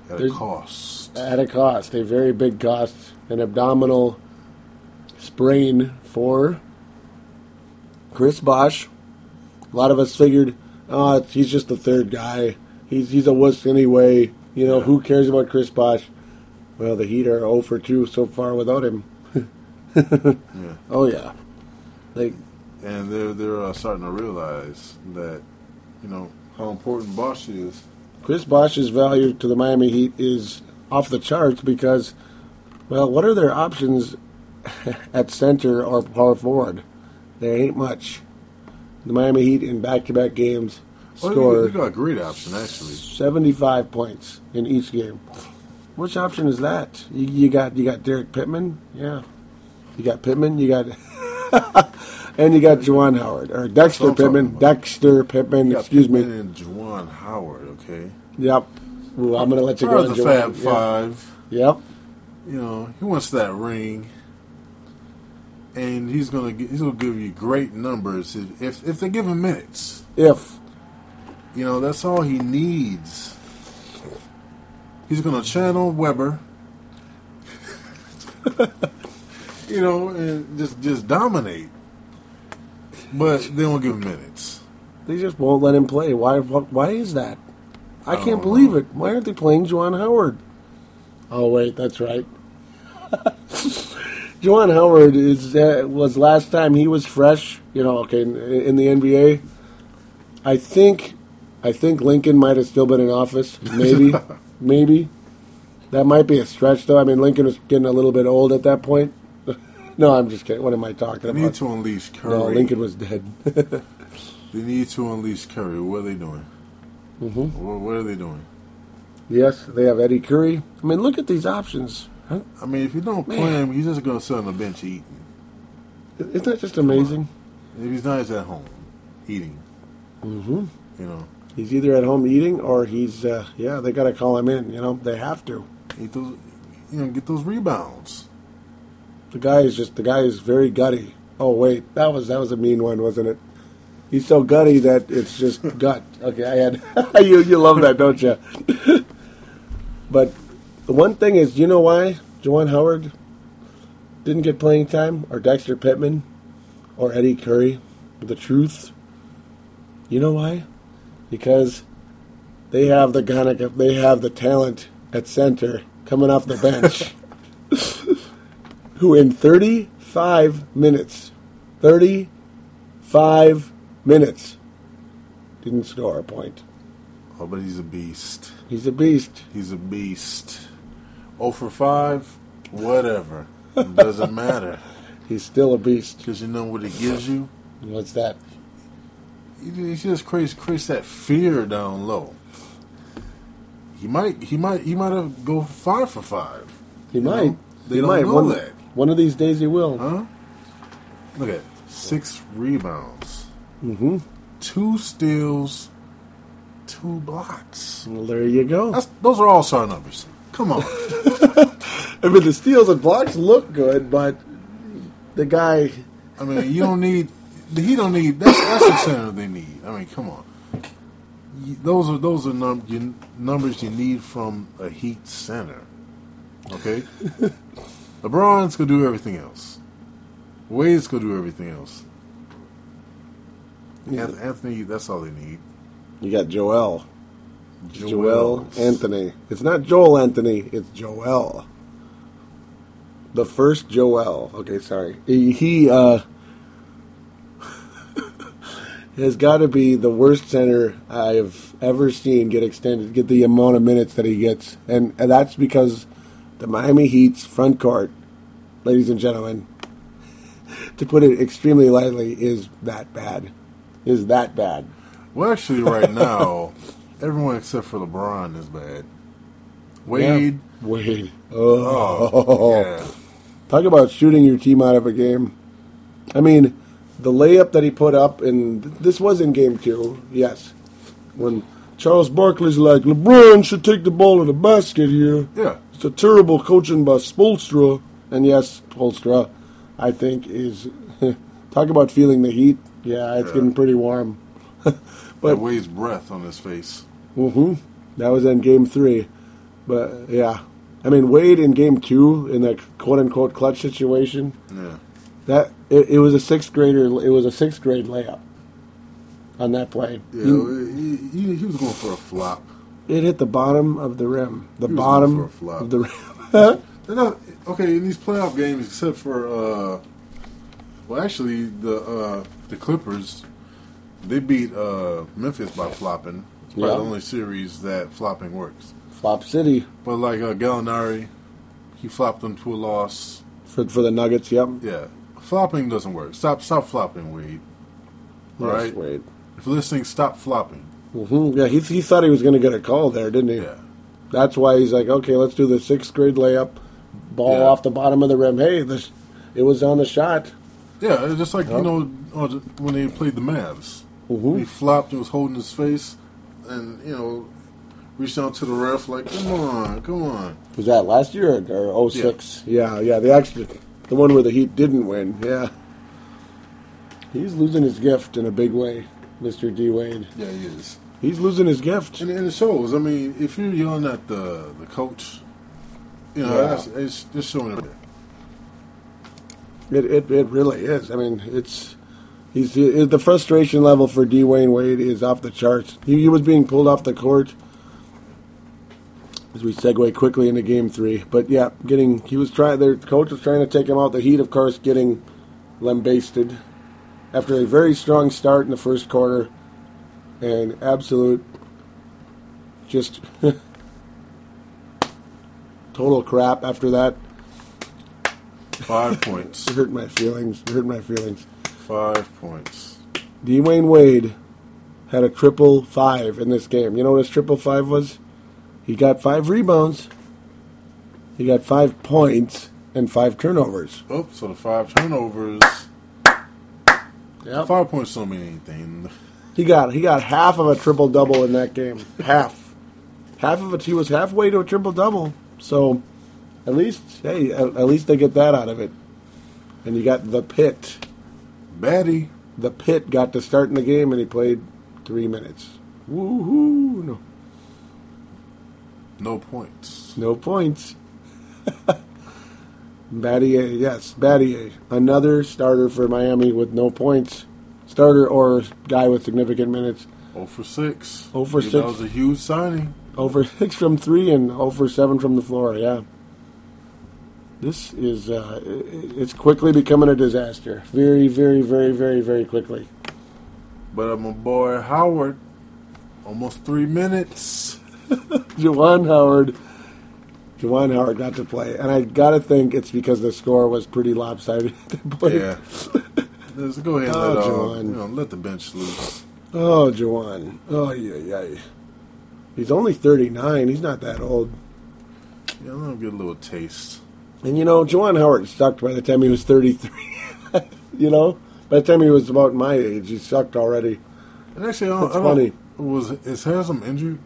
B: at a cost.
A: At a cost, a very big cost, an abdominal sprain for Chris Bosh. A lot of us figured, oh, it's- he's just the third guy. He's he's a wuss anyway. You know,
B: Yeah.
A: who cares about Chris Bosh? Well, the Heat are 0 for 2 so far without him.
B: Yeah, <laughs>
A: Oh, yeah. Like,
B: and they're they're uh, starting to realize that, you know, how important Bosh is.
A: Chris Bosh's value to the Miami Heat is off the charts because, well, what are their options <laughs> at center or power forward? There ain't much. The Miami Heat in back-to-back games
B: Oh,
A: score
B: you, got a great option actually.
A: 75 points in each game. Which option is that? You, you got you got Derek Pittman, yeah. You got Pittman. You got <laughs> and you got Juwan Howard or Dexter
B: what I'm talking
A: Pittman. Dexter Pittman. Excuse me.
B: And Juwan Howard, okay.
A: Yep. Ooh, I'm gonna let you go.
B: the Fab. Five.
A: Yep.
B: You know, he wants that ring. and he's gonna he's gonna give you great numbers if if, if they give him minutes.
A: If
B: You know, that's all he needs. He's gonna channel Webber. <laughs> you know, and just just dominate. But they don't give him minutes.
A: they just won't let him play, why? Why is that? I can't believe
B: know.
A: it. Why aren't they playing Juwan Howard? Oh wait, that's right. <laughs> Juwan Howard is uh, was last time he was fresh. You know, okay, in, in the NBA. I think, I think Lincoln might have still been in office. Maybe, <laughs> maybe. That might be a stretch, though. I mean, Lincoln was getting a little bit old at that point. <laughs> no, I'm just kidding. What am I talking about?
B: They
A: about?
B: need to unleash Curry.
A: no, Lincoln was dead.
B: They need to unleash Curry. What are they doing?
A: Hmm
B: What, what are they doing?
A: Yes, they have Eddie Curry. I mean, look at these options. Huh?
B: I mean, if you don't play
A: Man.
B: him, he's just gonna sit on the bench eating.
A: Isn't that just amazing?
B: If he's not, he's at home eating.
A: hmm
B: You know,
A: He's either at home eating or he's, uh, yeah, they got to call him in. You know, they have to.
B: eat those, you know, get those rebounds.
A: The guy is just, the guy is very gutty. Oh, wait, that was, that was a mean one, wasn't it? He's so gutty that it's just <laughs> gut. Okay, I had, <laughs> you, you love that, don't you? <laughs> but the one thing is, you know why Juwan Howard didn't get playing time, or Dexter Pittman, or Eddie Curry? The truth, you know why? Because they have the kind they have the talent at center coming off the bench, who in 35 minutes, 35 minutes, didn't score a point.
B: Oh, but he's a beast.
A: He's a beast.
B: He's a beast. Oh for five, whatever. It <laughs> doesn't matter
A: He's still a beast.
B: because you know what it gives you.
A: What's that?
B: He he just creates creates that fear down low. He might he might he might have go five for five.
A: He
B: You
A: might.
B: know, they
A: he
B: don't
A: might.
B: know
A: one,
B: that.
A: One of these days he will.
B: Huh? Look at six rebounds,
A: hmm
B: two steals, two blocks.
A: Well, there you go.
B: That's, those are all star numbers. Come on. <laughs>
A: I mean, the steals and blocks look good, but the guy.
B: I mean, you don't need. He don't need. That's that's the center they need. I mean, come on. You- Those are those are num- you, numbers you need from a Heat center. Okay. <laughs> LeBron's gonna do everything else. Wade's gonna do everything else. Anth- Anthony, that's all they need.
A: You got Joel. Joel
B: Joel's.
A: Anthony. It's not Joel Anthony. It's Joel. The first Joel. Okay, sorry. He, he uh, <laughs> has got to be the worst center I've ever seen get extended, get the amount of minutes that he gets, and, and that's because the Miami Heat's front court, ladies and gentlemen, <laughs> to put it extremely lightly, is that bad. Is that bad?
B: Well, actually, right now, <laughs> everyone except for LeBron is bad. Wade.
A: Yeah. Wade.
B: Oh,
A: Oh,
B: yeah.
A: talk about shooting your team out of a game. I mean, the layup that he put up, and this was in game two, yes. When Charles Barkley's like, LeBron should take the ball to the basket here.
B: Yeah.
A: It's a terrible coaching by Spoelstra. And yes, Spoelstra, I think, is. <laughs> talk about feeling the heat. Yeah, it's
B: Yeah.
A: getting pretty warm. <laughs>
B: But Wade's breath on his face.
A: hmm That was in game three. But yeah. I mean Wade in game two in that quote unquote clutch situation,
B: Yeah.
A: that it, it was a sixth grader it was a sixth grade layup on that play.
B: Yeah,
A: He-
B: he, he, was going for a flop.
A: it hit the bottom of the rim. The bottom
B: going for a flop.
A: of the rim. <laughs>
B: Not okay in these playoff games, except for uh, well, actually the uh, the Clippers they beat uh, Memphis by flopping. It's probably
A: Yeah.
B: the only series that flopping works.
A: Flop City
B: But like uh, Gallinari, he flopped them to a loss.
A: for for the Nuggets, yep.
B: Yeah, flopping doesn't work. Stop, stop flopping, Wade. All
A: Yes,
B: right,
A: Wade.
B: if listening, stop flopping.
A: hmm Yeah, he, he thought he was going to get a call there, didn't he?
B: Yeah,
A: That's why he's like, okay, let's do the sixth grade layup, ball
B: Yeah.
A: off the bottom of the rim. Hey, this it was on the shot.
B: Yeah. It's just like
A: Yeah.
B: you know uh, when they played the Mavs.
A: Mhm.
B: He flopped and was holding his face, and you know, reached out to the ref like, "Come on, come on."
A: Was that last year or, or 06? Yeah. yeah, The extra the one where the Heat didn't win. Yeah, he's losing his gift in a big way, Mister D Wade.
B: Yeah, he is.
A: He's losing his gift.
B: And, and it shows. I mean, if you're yelling at the the coach, you know,
A: Yeah.
B: that's, it's just showing it.
A: It, it it really is. I mean, it's he's the frustration level for Dwyane Wade is off the charts. He, he was being pulled off the court as we segue quickly into Game Three. But yeah, getting he was trying. Their coach was trying to take him out. The Heat, of course, getting lambasted after a very strong start in the first quarter, and absolute just <laughs> total crap after that.
B: Five points.
A: It hurt my feelings. It hurt my feelings.
B: Five points.
A: Dwyane Wade had a triple five in this game. You know what his triple five was? He got five rebounds, he got five points, and five turnovers.
B: Oh, so the five turnovers.
A: Yeah.
B: Five points don't mean anything.
A: He got he got half of a triple double in that game. Half. Half of it. He was halfway to a triple double. So, at least hey, at, at least they get that out of it. And you got the pit.
B: Batty.
A: The pit got to start in the game, and he played three minutes. Woohoo! No.
B: No points.
A: No points. <laughs> Battier, uh, yes, Battier, uh, another starter for Miami with no points. Starter or guy with significant minutes.
B: 0 for 6.
A: 0 for 6.
B: That was a huge signing.
A: Oh over <laughs> six from three and over seven from the floor. Yeah, this is uh, it's quickly becoming a disaster. Very, very, very, very, very quickly.
B: But I'm a boy Howard, almost three minutes. <laughs>
A: Juwan Howard, Juwan Howard got to play, and I got to think it's because the score was pretty lopsided. to play.
B: Yeah. Let's go ahead and
A: Oh,
B: let, uh,
A: Juwan.
B: you know, let the bench loose.
A: Oh, Juwan. Oh, yeah, yeah. He's only 39. He's not that old.
B: Yeah, let him get a little taste.
A: And, you know, Juwan Howard sucked by the time he was 33. <laughs> you know? By the time he was about my age, he sucked already.
B: And actually, I don't, I don't-
A: funny.
B: Was is Haslem injured?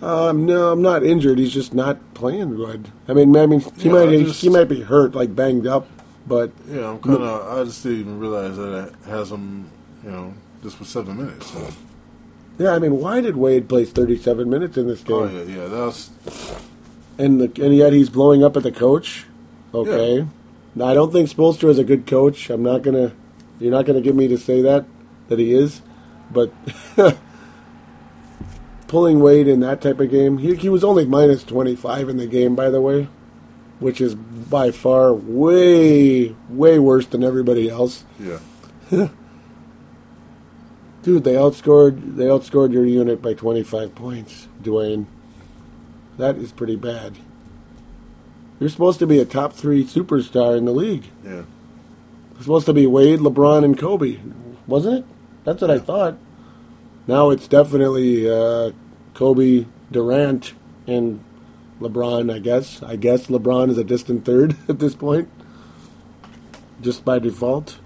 A: Um, no, I'm not injured. He's just not playing good. I mean, I mean, he
B: Yeah,
A: might
B: just-
A: he might be hurt, like banged up, but
B: Yeah, I'm kind of. I just didn't even realize that Haslem, you know, just for seven minutes. So.
A: yeah, I mean, why did Wade play 37 minutes in this game?
B: Oh yeah, yeah. That's
A: and the, and yet he's blowing up at the coach. Okay, now, I don't think Spolster is a good coach. I'm not gonna. You're not gonna get me to say that that he is, but <laughs> pulling Wade in that type of game, he, he was only minus 25 in the game, by the way, which is by far way way worse than everybody else.
B: yeah. <laughs>
A: Dude, they outscored they outscored your unit by 25 points, Dwayne. That is pretty bad. You're supposed to be a top three superstar in the league.
B: Yeah.
A: It's supposed to be Wade, LeBron, and Kobe, wasn't it? That's what I thought. Now it's definitely uh, Kobe, Durant, and LeBron. I guess. I guess LeBron is a distant third <laughs> at this point, just by default.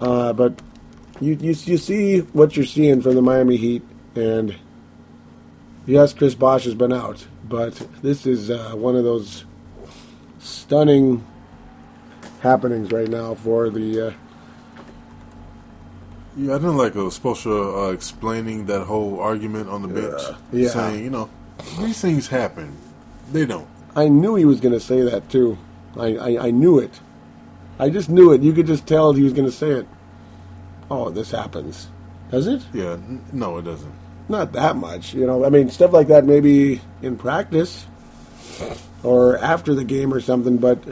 A: Uh, but you, you you see what you're seeing from the Miami Heat, and yes, Chris Bosh has been out, but this is uh, one of those stunning happenings right now for the. Uh,
B: Yeah, I didn't like uh, Spoelstra uh, explaining that whole argument on the bench,
A: Yeah.
B: saying, you know, these things happen. They don't.
A: I knew he was going to say that too. I, I, I knew it. I just knew it. You could just tell he was going to say it. Oh, this happens. Does it?
B: Yeah, n- no, it doesn't.
A: Not that much. You know, I mean, stuff like that maybe in practice or after the game or something, but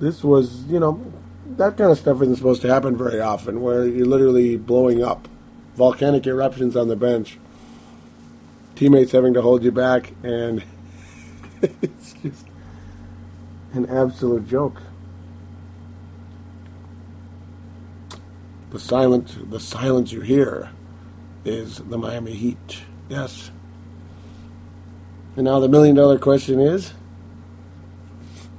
A: this was, you know, that kind of stuff isn't supposed to happen very often where you're literally blowing up. Volcanic eruptions on the bench. Teammates having to hold you back, and <laughs> it's just an absolute joke. The silent, the silence you hear is the Miami Heat. Yes. And now the million dollar question is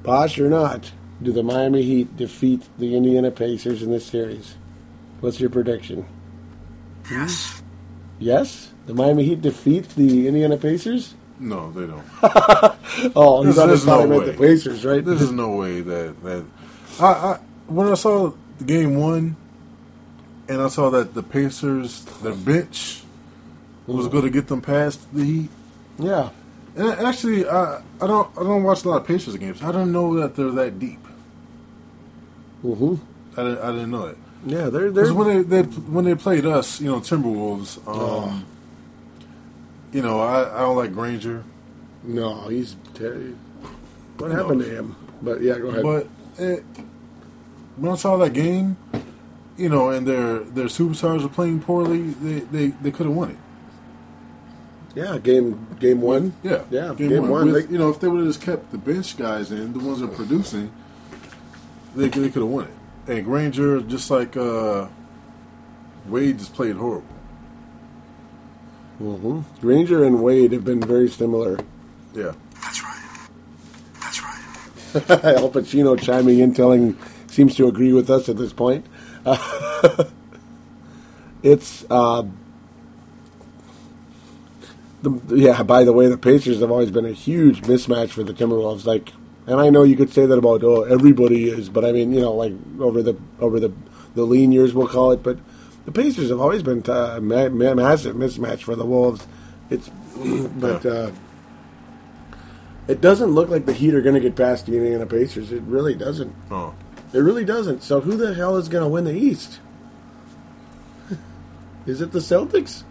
A: Bosh or not, do the Miami Heat defeat the Indiana Pacers in this series? What's your prediction?
C: Yes.
A: Yes? The Miami Heat defeat the Indiana Pacers?
B: No, they don't. <laughs>
A: oh, he's
B: There's- there's no
A: the Pacers, right?
B: There's no way that that I, I when I saw the game one, and I saw that the Pacers, their bench, was going to get them past the Heat.
A: yeah.
B: And actually, I I don't I don't watch a lot of Pacers games. I don't know that they're that deep.
A: hmm
B: I didn't, I didn't know it.
A: Yeah, they're they're
B: when they, they when they played us, you know, Timberwolves, um,
A: Oh.
B: you know, I, I don't like Granger,
A: no, he's ter- what happened to him? But yeah, go ahead.
B: but it, when I saw that game, you know, and their their superstars are playing poorly, they they, they could have won it.
A: yeah, game game one.
B: Yeah,
A: Yeah, game one,
B: With-
A: they-
B: you know, if they would have just kept the bench guys in, the ones that are producing, they they could have won it. And Granger, just like uh, Wade, just played horrible.
A: hmm Granger and Wade have been very similar.
B: Yeah,
C: That's right. That's right. <laughs>
A: Al Pacino chiming in, telling seems to agree with us at this point. <laughs> it's uh, the yeah. By the way, the Pacers have always been a huge mismatch for the Timberwolves. Like, and I know you could say that about oh everybody is, but I mean you know like over the over the the lean years we'll call it, but the Pacers have always been a ma- ma- massive mismatch for the Wolves. It's <clears throat> but. Uh, it doesn't look like the Heat are going to get past the Indiana Pacers. It really doesn't.
B: oh,
A: It really doesn't. So who the hell is going to win the East? <laughs> is it the Celtics?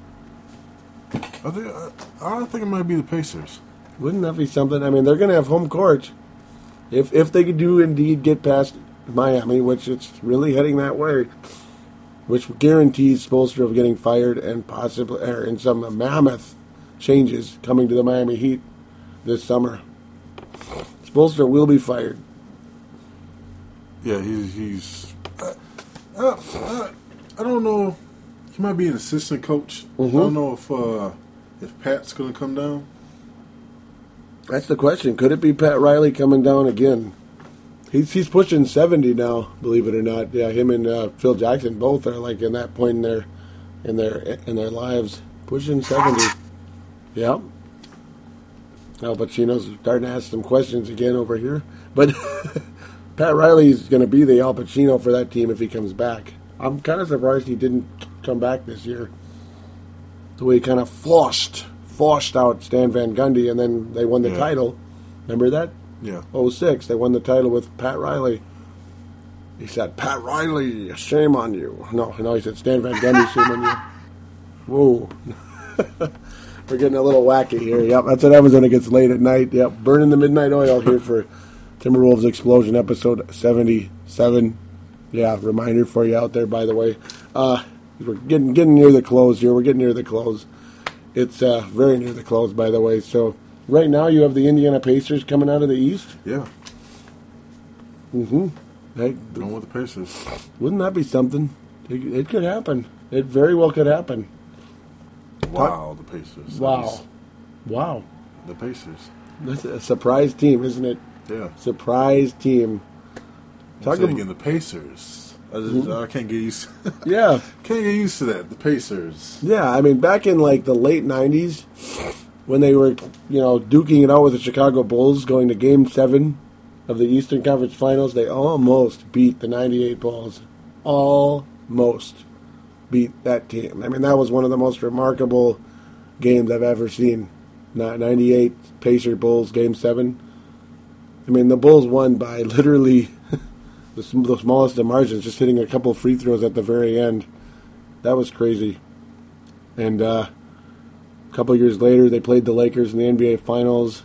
B: I think I, I think it might be the Pacers.
A: Wouldn't that be something? I mean, they're going to have home court. If if they do indeed get past Miami, which it's really heading that way, which guarantees Spoelstra of getting fired and possibly or in some mammoth changes coming to the Miami Heat this summer. Spoelstra will be fired.
B: Yeah, he's he's. Uh, uh, uh, I don't know. He might be an assistant coach. I
A: Mhm.
B: don't know if uh, if Pat's going to come down.
A: That's the question. Could it be Pat Riley coming down again? He's he's pushing seventy now. Believe it or not, yeah. Him and uh, Phil Jackson both are like in that point in their in their in their lives, pushing seventy. Yep. Al Pacino's starting to ask some questions again over here, but <laughs> Pat Riley's going to be the Al Pacino for that team if he comes back. I'm kind of surprised he didn't come back this year. The way he kind of flushed, flushed out Stan Van Gundy, and then they won the
B: Yeah.
A: title. Remember that?
B: Yeah,
A: 06, they won the title with Pat Riley. He said, Pat Riley, shame on you. No, no, he said, Stan Van Gundy, shame on you. <laughs> Whoa. <laughs> We're getting a little wacky here. Yep, that's what happens when it gets late at night. Yep, burning the midnight oil here for Timberwolves Explosion episode 77. Yeah, reminder for you out there, by the way. Uh, we're getting getting near the close here. We're getting near the close. It's uh, very near the close, by the way. So right now you have the Indiana Pacers coming out of the East.
B: yeah.
A: Mm-hmm. Hey,
B: Going with the Pacers.
A: wouldn't that be something? It, it could happen. It very well could happen.
B: Wow, the Pacers.
A: Wow. Wow.
B: the Pacers.
A: That's a surprise team, isn't it?
B: Yeah,
A: Surprise team.
B: Talk
A: Talk ab-
B: again. The Pacers. I, just, mm-hmm. I can't get used.
A: Yeah. <laughs>
B: can't get used to that. The Pacers.
A: Yeah, I mean, back in like the late '90s, when they were, you know, duking it out with the Chicago Bulls, going to Game Seven of the Eastern Conference Finals, they almost beat the '98 Bulls. Almost beat that team. I mean, that was one of the most remarkable games I've ever seen. Ni- '98 Pacer Bulls Game Seven. I mean, the Bulls won by literally <laughs> the, the smallest of margins, just hitting a couple free throws at the very end. That was crazy. And uh, a couple years later, they played the Lakers in the NBA Finals.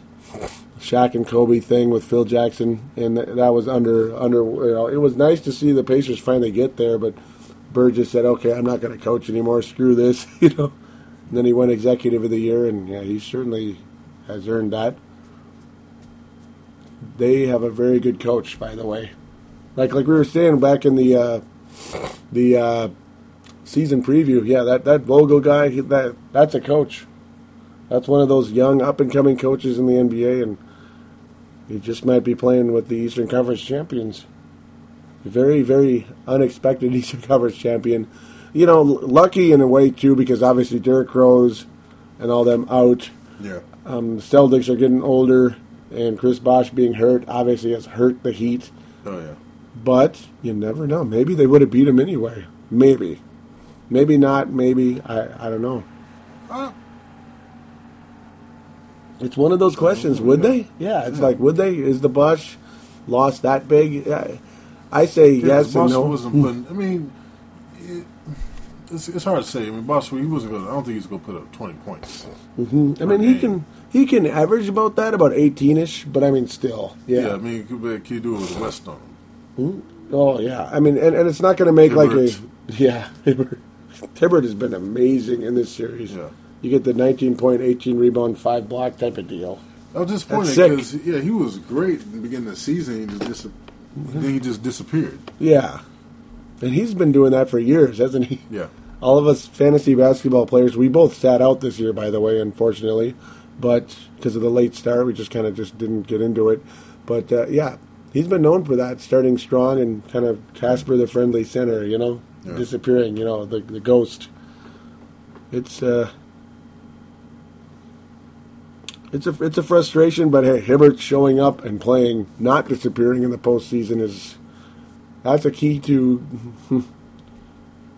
A: Shaq and Kobe thing with Phil Jackson, and that, that was under under. You know, it was nice to see the Pacers finally get there, but Bird just said, "Okay, I'm not going to coach anymore. Screw this," <laughs> you know. And then he went Executive of the Year, and yeah, he certainly has earned that. They have a very good coach, by the way. Like like we were saying back in the uh, the uh, season preview, yeah, that that Vogel guy, he, that that's a coach. That's one of those young up and coming coaches in the NBA, and he just might be playing with the Eastern Conference champions. Very very unexpected <laughs> Eastern Conference champion. You know, l- lucky in a way too, because obviously Derrick Rose and all them out.
B: Yeah.
A: Um, Celtics are getting older. And Chris Bosh being hurt obviously has hurt the Heat.
B: Oh yeah.
A: But you never know. Maybe they would have beat him anyway. Maybe. Maybe not. Maybe. I, I don't know.
B: Uh,
A: It's one of those questions. Would they? Yeah, it's like, would they? Is the Bosh lost that big? Yeah. I say yes and
B: Bosh
A: no.
B: wasn't putting. I mean, it, it's, it's hard to say. I mean, Bosh, he wasn't going. I don't think he's going to put up twenty points. Mm-hmm.
A: I mean, he can he can average about that, about eighteen ish. But I mean, still,
B: Yeah,
A: yeah.
B: I mean, could, be- could do it with West on him. Hmm?
A: Oh yeah. I mean, and, and it's not going to make like a <laughs> yeah. Hibbert. Hibbert has been amazing in this series.
B: Yeah.
A: You get the 19 point, 18 rebound, five block type of deal.
B: I was disappointed because yeah, he was great in the beginning of the season. He just dis- mm-hmm. then he just disappeared.
A: Yeah, and he's been doing that for years, hasn't he?
B: Yeah,
A: all of us fantasy basketball players, we both sat out this year, by the way, unfortunately, but because of the late start, we just kind of just didn't get into it. But uh, yeah, he's been known for that, starting strong and kind of Casper the friendly center, you know,
B: Yeah.
A: disappearing, you know, the the ghost. It's uh, it's a it's a frustration, but hey, Hibbert showing up and playing, not disappearing in the postseason is that's a key to <laughs>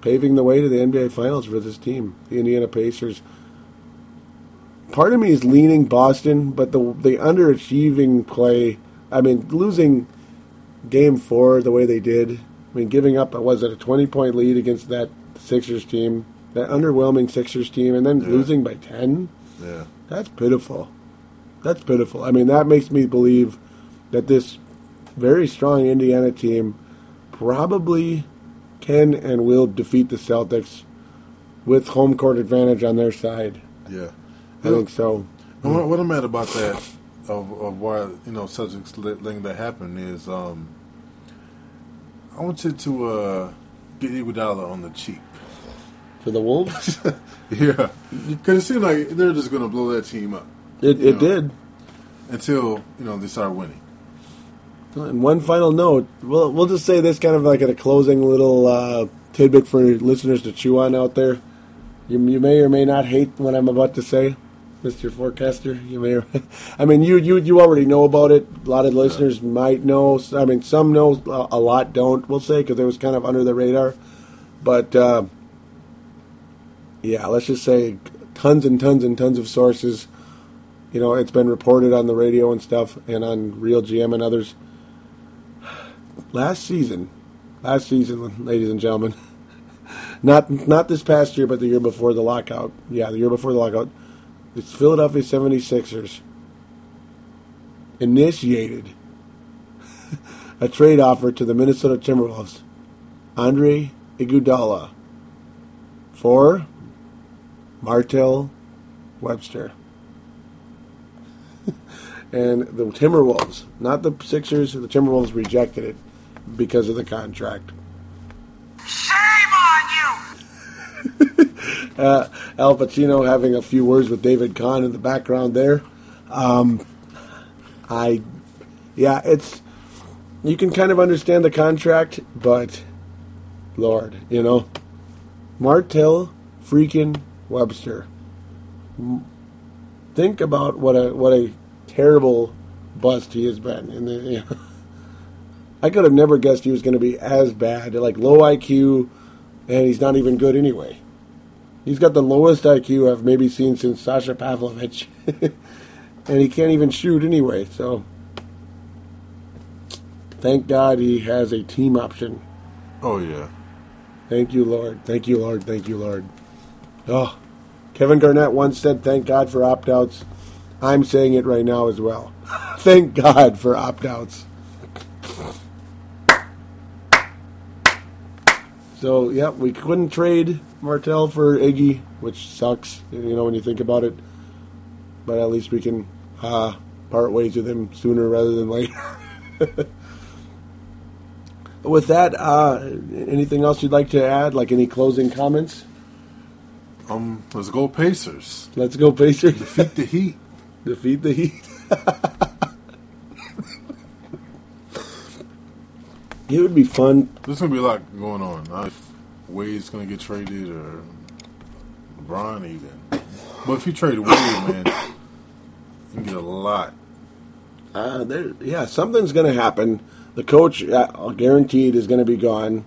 A: paving the way to the NBA Finals for this team, the Indiana Pacers. Part of me is leaning Boston, but the the underachieving play. I mean, losing Game Four the way they did. I mean, giving up was it a twenty point lead against that Sixers team, that underwhelming Sixers team, and then
B: Yeah.
A: losing by ten.
B: yeah.
A: That's pitiful. That's pitiful. I mean, that makes me believe that this very strong Indiana team probably can and will defeat the Celtics with home court advantage on their side.
B: Yeah.
A: I think so.
B: And what, what I'm mad about that, of, of why you know such a thing that happened is, um, I want you to uh, get Iguodala on the cheap.
A: For the Wolves, <laughs>
B: Yeah, because it seemed like they're just going to blow that team up
A: it, it
B: know.
A: did.
B: until you know they start winning.
A: And one final note, we'll, we'll just say this kind of like at a closing little uh, tidbit for listeners to chew on out there. You, you may or may not hate what I'm about to say, Mr. Forecaster. You may, <laughs> I mean, you, you you already know about it. A lot of listeners might know. I mean, some know, a a lot don't. We'll say because it was kind of under the radar. But uh, yeah, let's just say tons and tons and tons of sources. You know, it's been reported on the radio and stuff, and on Real GM and others last season, last season, ladies and gentlemen, <laughs> not not this past year, but the year before the lockout. Yeah, the year before the lockout. It's Philadelphia 76ers initiated <laughs> a trade offer to the Minnesota Timberwolves, Andre Iguodala, for Martell Webster. <laughs> and the Timberwolves, not the Sixers, the Timberwolves rejected it because of the contract.
C: Shame on you!
A: Al Pacino having a few words with David Kahn in the background there. Um, I, yeah, it's you can kind of understand the contract, but Lord, you know, Martell freaking Webster. Think about what a what a terrible bust he has been. In the, you know, <laughs> I could have never guessed he was going to be as bad, like low IQ, and he's not even good anyway. He's got the lowest IQ I've maybe seen since Sasha Pavlovic. <laughs> and he can't even shoot anyway, so thank God he has a team option.
B: Oh yeah,
A: Thank you, Lord. Thank you, Lord. Thank you, Lord. Oh, Kevin Garnett once said, "Thank God for opt-outs." I'm saying it right now as well. <laughs> Thank God for opt-outs. So, yeah, we couldn't trade Martell for Iggy, which sucks, you know, when you think about it. But at least we can uh, part ways with him sooner rather than later. <laughs> With that, uh, anything else you'd like to add? Like any closing comments?
B: um, let's go Pacers.
A: Let's go Pacers.
B: Defeat the Heat. <laughs>
A: Defeat the Heat. <laughs> it would be fun.
B: There's gonna be a lot going on. If Wade's gonna get traded or LeBron even. But if you trade Wade, man, you can get a lot
A: Uh, there, yeah, something's going to happen. The coach, uh, guaranteed, is going to be gone.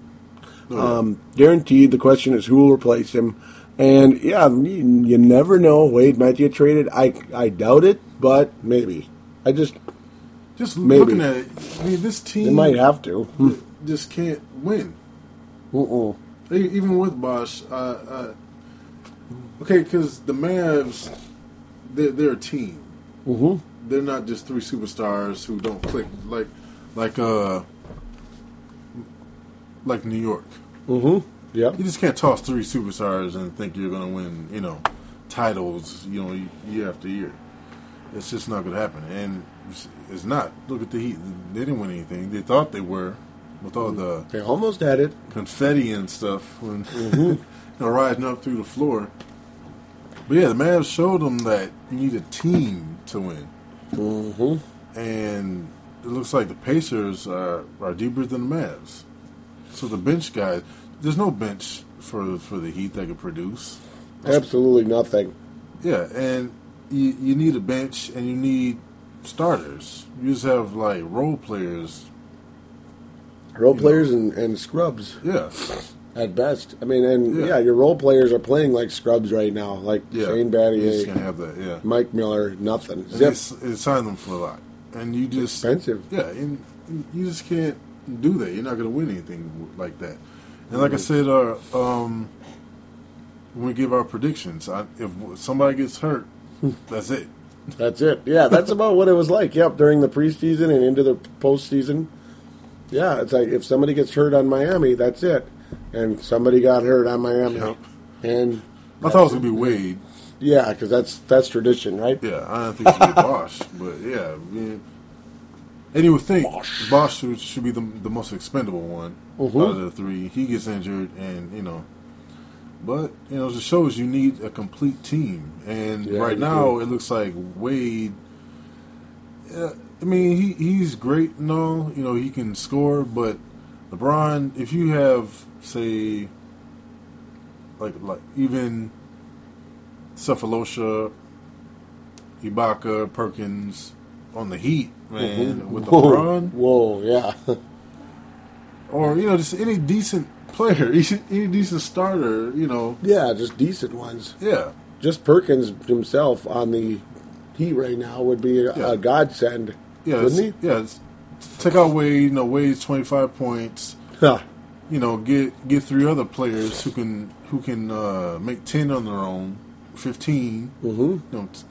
A: Um, guaranteed. The question is who will replace him. And yeah, you, you never know. Wade might get traded. I I doubt it, but maybe. I just
B: Just
A: Maybe.
B: looking at it, I mean, this team
A: they might have to. Hmm.
B: just can't win.
A: Mm-mm.
B: Even with Bosh, uh, uh, okay, because the Mavs, they're, they're a team.
A: Mhm.
B: They're not just three superstars who don't click like, like uh, like New York.
A: Mhm. Yep.
B: You just can't toss three superstars and think you're going to win, you know, titles, you know, year after year. It's just not going to happen, and it's- it's not. Look at the Heat; they didn't win anything. They thought they were, with all the
A: They almost had it.
B: confetti and stuff when <laughs> you know, riding up through the floor. But yeah, the Mavs showed them that you need a team to win,
A: Mm-hmm.
B: and it looks like the Pacers are, are deeper than the Mavs. So the bench guys, there's no bench for for the Heat that could produce.
A: Absolutely nothing.
B: Yeah, and you you need a bench and you need starters. You just have like role players.
A: Role players and, and scrubs
B: Yeah,
A: at best. I mean, and
B: Yeah.
A: yeah. your role players are playing like scrubs right now, like
B: yeah.
A: Shane
B: You just can't
A: Battier,
B: have that. Yeah.
A: Mike Miller, nothing. Zip.
B: they, they signed them for a lot, and you just
A: Expensive.
B: Yeah, and you just can't do that. You're not going to win anything like that. And like I said, uh, um, when we give our predictions, I, if somebody gets hurt, <laughs> that's it.
A: That's it. Yeah, that's about what it was like. Yep, during the preseason and into the postseason. Yeah, it's like if somebody gets hurt on Miami, that's it. And somebody got hurt on Miami,
B: Yep.
A: and
B: I thought it was going to be Wade.
A: yeah, because that's that's tradition, right?
B: Yeah, I don't think it should be <laughs> Bosh, but yeah. I mean, and you would think Bosh, should, should be the, the most expendable one
A: Mhm.
B: out of the three. He gets injured, and you know, but you know, it just shows you need a complete team. And
A: Yeah,
B: right now,
A: do.
B: it looks like Wade. Uh, I mean, he he's great and all. You know, he can score, but LeBron, if you have say, like like even Sefolosha, Ibaka, Perkins on the Heat, man,
A: Mhm.
B: with
A: Whoa.
B: LeBron,
A: Whoa, yeah. <laughs>
B: or you know, just any decent player, <laughs> any decent starter, you know,
A: yeah, just decent ones.
B: yeah,
A: Just Perkins himself on the Heat right now would be a,
B: Yeah.
A: a godsend,
B: yeah, it's-
A: wouldn't
B: yeah. Take out Wade, you know, Wade's twenty five points.
A: he? Huh.
B: You know, get get three other players who can who can uh, make ten on their own, 15
A: mm-hmm.
B: You know, t-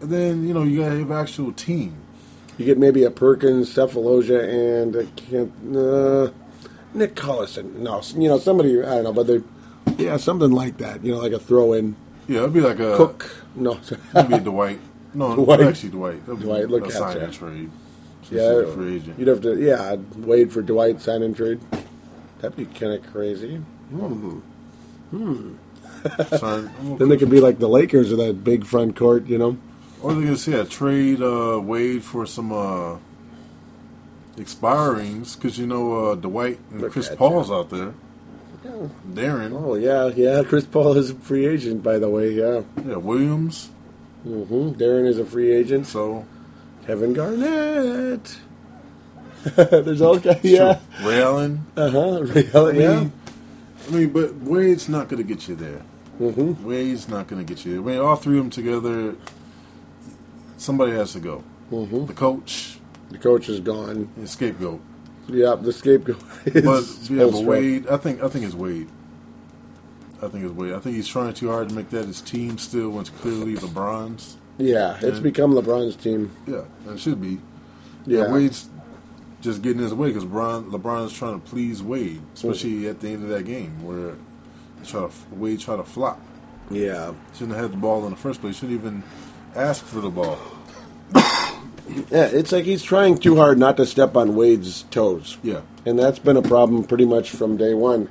B: and then you know you gotta have actual team.
A: You get maybe a Perkins, Sefolosha, and I can't, uh, Nick Collison. No, you know somebody I don't know, but they, yeah, something like that. You know, like a throw in
B: Yeah, it'd be like a
A: Cook. No,
B: It'd be <laughs> Dwight. No, <laughs>
A: Dwight.
B: actually Dwight. That'd
A: Dwight, look at
B: sign and trade. Just
A: yeah,
B: a free agent.
A: you'd have to yeah I'd wait for Dwight sign and trade. That'd be kind of crazy. Mm. Hmm. <laughs>
B: Sign-
A: Then they could be like the Lakers with that big front court, you know.
B: Or they could say a trade uh, Wade for some uh, expirings because you know uh, Dwight and
A: Look
B: Chris Paul's out there. Deron,
A: Oh yeah, yeah. Chris Paul is a free agent, by the way. Yeah.
B: yeah, Williams.
A: Hmm Deron is a free agent.
B: So
A: Kevin Garnett. <laughs> There's all kinds. Yeah.
B: Ray Allen.
A: Uh huh.
B: I mean,
A: Yeah.
B: I mean, but Wade's not going to get you there.
A: Mm-hmm.
B: Wade's not going to get you there. I mean, all three of them together, somebody has to go.
A: Mm-hmm.
B: The coach,
A: The coach is gone.
B: The scapegoat.
A: Yeah, the scapegoat. <laughs> Is
B: But yeah, but Wade, I think I think it's Wade. I think it's Wade. I think he's trying too hard to make that his team still when it's clearly LeBron's.
A: Yeah, it's
B: Yeah.
A: become LeBron's team.
B: Yeah, and it should be.
A: Yeah.
B: Yeah, Wade's just getting his way because LeBron LeBron's trying to please Wade, especially mm. at the end of that game where try to Wade try to flop.
A: Yeah.
B: Shouldn't have had the ball in the first place. Shouldn't even ask for the ball.
A: Yeah, it's like he's trying too hard not to step on Wade's toes.
B: Yeah,
A: And that's been a problem pretty much from day one.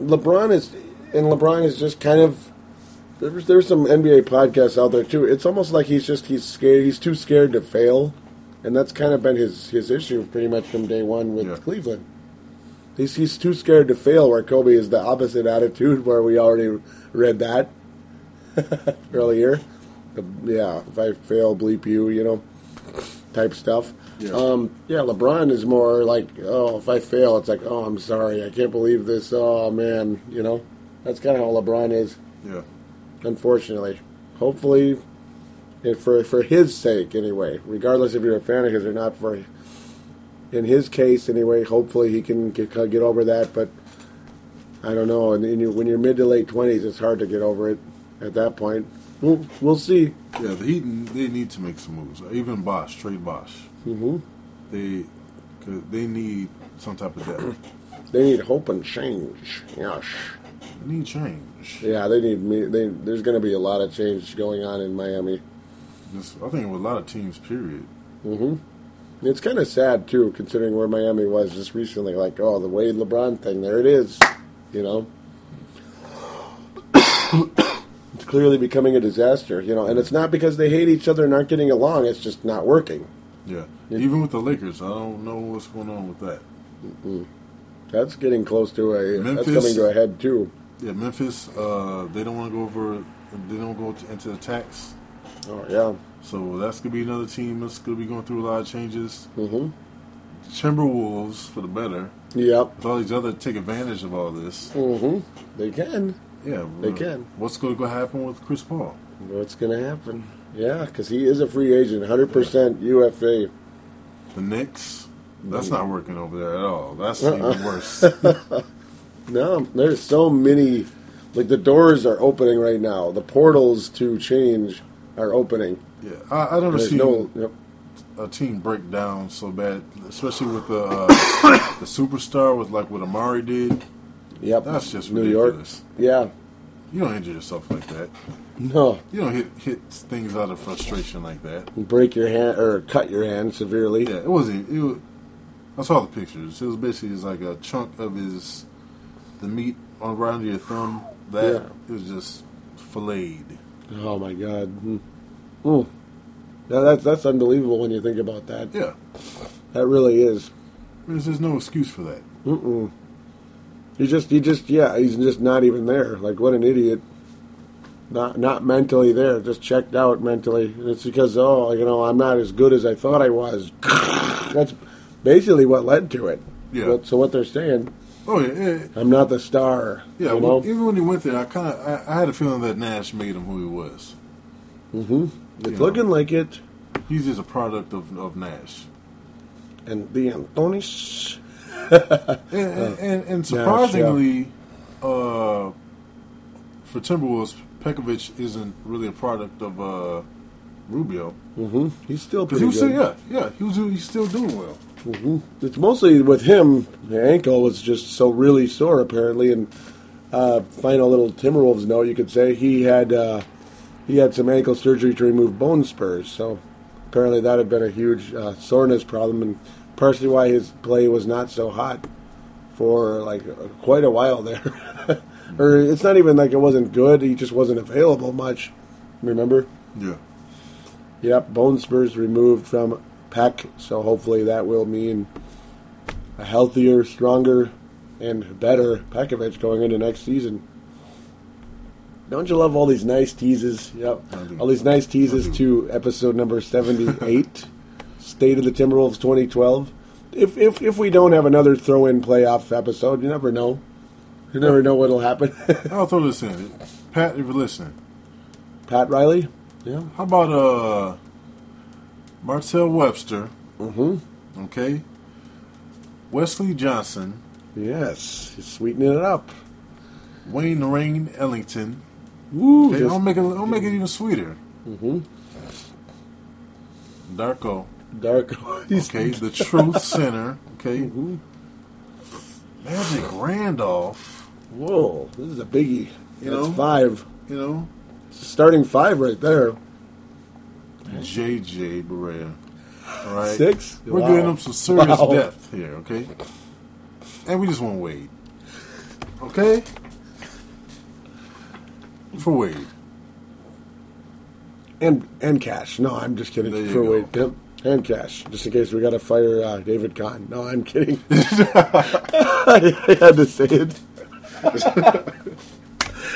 A: LeBron is, and LeBron is just kind of. There's there's some NBA podcasts out there too. It's almost like he's just he's scared. He's too scared to fail, and that's kind of been his his issue pretty much from day one with
B: Yeah.
A: Cleveland. He's he's too scared to fail. Where Kobe is the opposite attitude. <laughs> Where we already read that <laughs> earlier. Yeah, if I fail, bleep you. You know. type stuff.
B: Yeah.
A: Um, yeah, LeBron is more like, oh, if I fail, it's like, oh, I'm sorry, I can't believe this. Oh man, you know, that's kind of how LeBron is.
B: Yeah.
A: Unfortunately, hopefully, for for his sake anyway, regardless if you're a fan of his or not, for in his case anyway, hopefully he can get get over that. But I don't know. And in your, when you're mid to late twenties, it's hard to get over it at that point. We'll, we'll see.
B: Yeah, the Heat they need to make some moves. Even Bosh, trade Bosh.
A: hmm
B: They, they need some type of depth.
A: They need hope and change. Yes.
B: They need change.
A: Yeah, they need me. They, there's going to be a lot of change going on in Miami.
B: I think with a lot of teams, period.
A: Mm-hmm. It's kind of sad too, considering where Miami was just recently. Like, oh, the Wade LeBron thing, there it is. You know, <coughs> it's clearly becoming a disaster. You know, and it's not because they hate each other and aren't getting along. It's just not working.
B: Yeah. Even with the Lakers, I don't know what's going on with that.
A: That's getting close to a.
B: Memphis-
A: That's coming to a head too.
B: Yeah, Memphis, uh, they don't want to go over. They don't go to, into attacks.
A: Oh yeah.
B: So that's gonna be another team that's gonna be going through a lot of changes.
A: hmm
B: Timberwolves for the better.
A: Yep.
B: With all these other take advantage of all this.
A: hmm They can.
B: Yeah,
A: They
B: uh,
A: can.
B: What's going to happen with Chris Paul?
A: What's going to happen? Yeah, because he is a free agent, 100% UFA.
B: The Knicks. That's
A: Mm.
B: not working over there at all. That's
A: Uh-uh. <laughs>
B: even worse. <laughs>
A: No, there's so many. Like the doors are opening right now. The portals to change are opening.
B: yeah, I, I never
A: There's
B: seen
A: no. Yep.
B: a team break down so bad, especially with the uh, <coughs> the superstar with like what Amar'e did.
A: Yep.
B: That's just
A: New York.
B: ridiculous.
A: Yeah.
B: You don't injure yourself like that.
A: No.
B: You don't hit hit things out of frustration like that.
A: Break your hand or cut your hand severely.
B: Yeah, it wasn't. It was, I saw the pictures. It was basically just like a chunk of his the meat on around your thumb. That
A: Yeah.
B: was just filleted.
A: Oh my God. Mm. Mm. Yeah, that's that's unbelievable when you think about that.
B: Yeah,
A: That really is.
B: there's, there's no excuse for that.
A: Mm-mm. He just, he just, yeah, he's just not even there. Like, what an idiot. Not, not mentally there, just checked out mentally. And it's because, oh, you know, I'm not as good as I thought I was. <laughs> That's basically what led to it.
B: Yeah.
A: But- so what they're saying,
B: Oh yeah, yeah.
A: I'm not the star.
B: yeah
A: You
B: well, even when he went there, I kind of I, I had a feeling that Nash made him who he was.
A: hmm It's
B: Yeah.
A: looking like it.
B: He's just a product of, of Nash.
A: And D'Antoni's. <laughs>
B: And, and, and, and surprisingly, uh, for Timberwolves, Pekovic isn't really a product of uh, Rubio.
A: hmm He's still pretty
B: he was
A: good.
B: still, yeah, yeah, he was he's still doing well.
A: Hmm It's mostly with him. The ankle was just so really sore, apparently. And uh, final little Timberwolves note, you could say he had uh, he had some ankle surgery to remove bone spurs. So apparently that had been a huge uh, soreness problem, and partially why his play was not so hot for like quite a while there. <laughs> or it's not even like it wasn't good; he just wasn't available much. Remember?
B: Yeah,
A: Yep, bone spurs removed from Peck, so hopefully that will mean a healthier, stronger, and better Pekovic going into next season. Don't you love all these nice teases? Yep, all these nice teases to episode number seventy-eight, State of the Timberwolves 2012. If if if we don't have another throw-in playoff episode, you never know. You never know what'll happen. <laughs>
B: I'll throw this in. Pat, if you're listening,
A: Pat Riley. Yeah.
B: how about uh, Martell Webster?
A: Mm-hmm.
B: Okay, Wesley Johnson,
A: Yes, he's sweetening it up.
B: Wayne Rain Ellington.
A: Woo!
B: Okay,
A: just-
B: I'll make it. I'll make it even sweeter.
A: Mm-hmm.
B: Darko.
A: Dark. <laughs>
B: Okay, the Truth Center. Okay,
A: Mhm.
B: Magic Randolph.
A: Whoa, this is a biggie.
B: You
A: That's
B: know?
A: five.
B: You know,
A: Starting five right there.
B: JJ Barea. All right,
A: Six?
B: We're
A: Wow.
B: giving them some serious
A: Wow.
B: depth here. Okay, and we just want Wade. Okay, for Wade.
A: And and cash. No, I'm just kidding.
B: There
A: For wait, yep. And cash, just in case we got to fire uh, David Kahn. No, I'm kidding. <laughs> I had to say it. <laughs>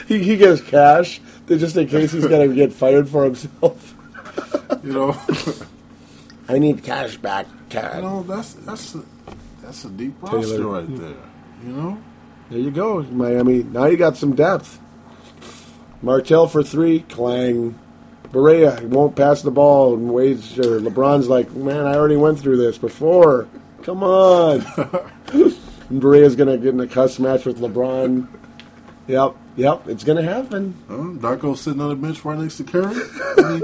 A: he, he gives cash just in case he's going to get fired for himself.
B: You know, <laughs>
A: I need cash back,
B: You know, that's that's a, that's a deep
A: Taylor.
B: right there. You know,
A: There you go, Miami. Now you got some depth. Martell for three, clang. Barea won't pass the ball, and Wade's or LeBron's like, man, I already went through this before. Come on. <laughs> and Barea's gonna get in a cuss match with LeBron. Yep, yep, it's gonna happen.
B: huh? Darko sitting on the bench right next to Curry. I mean,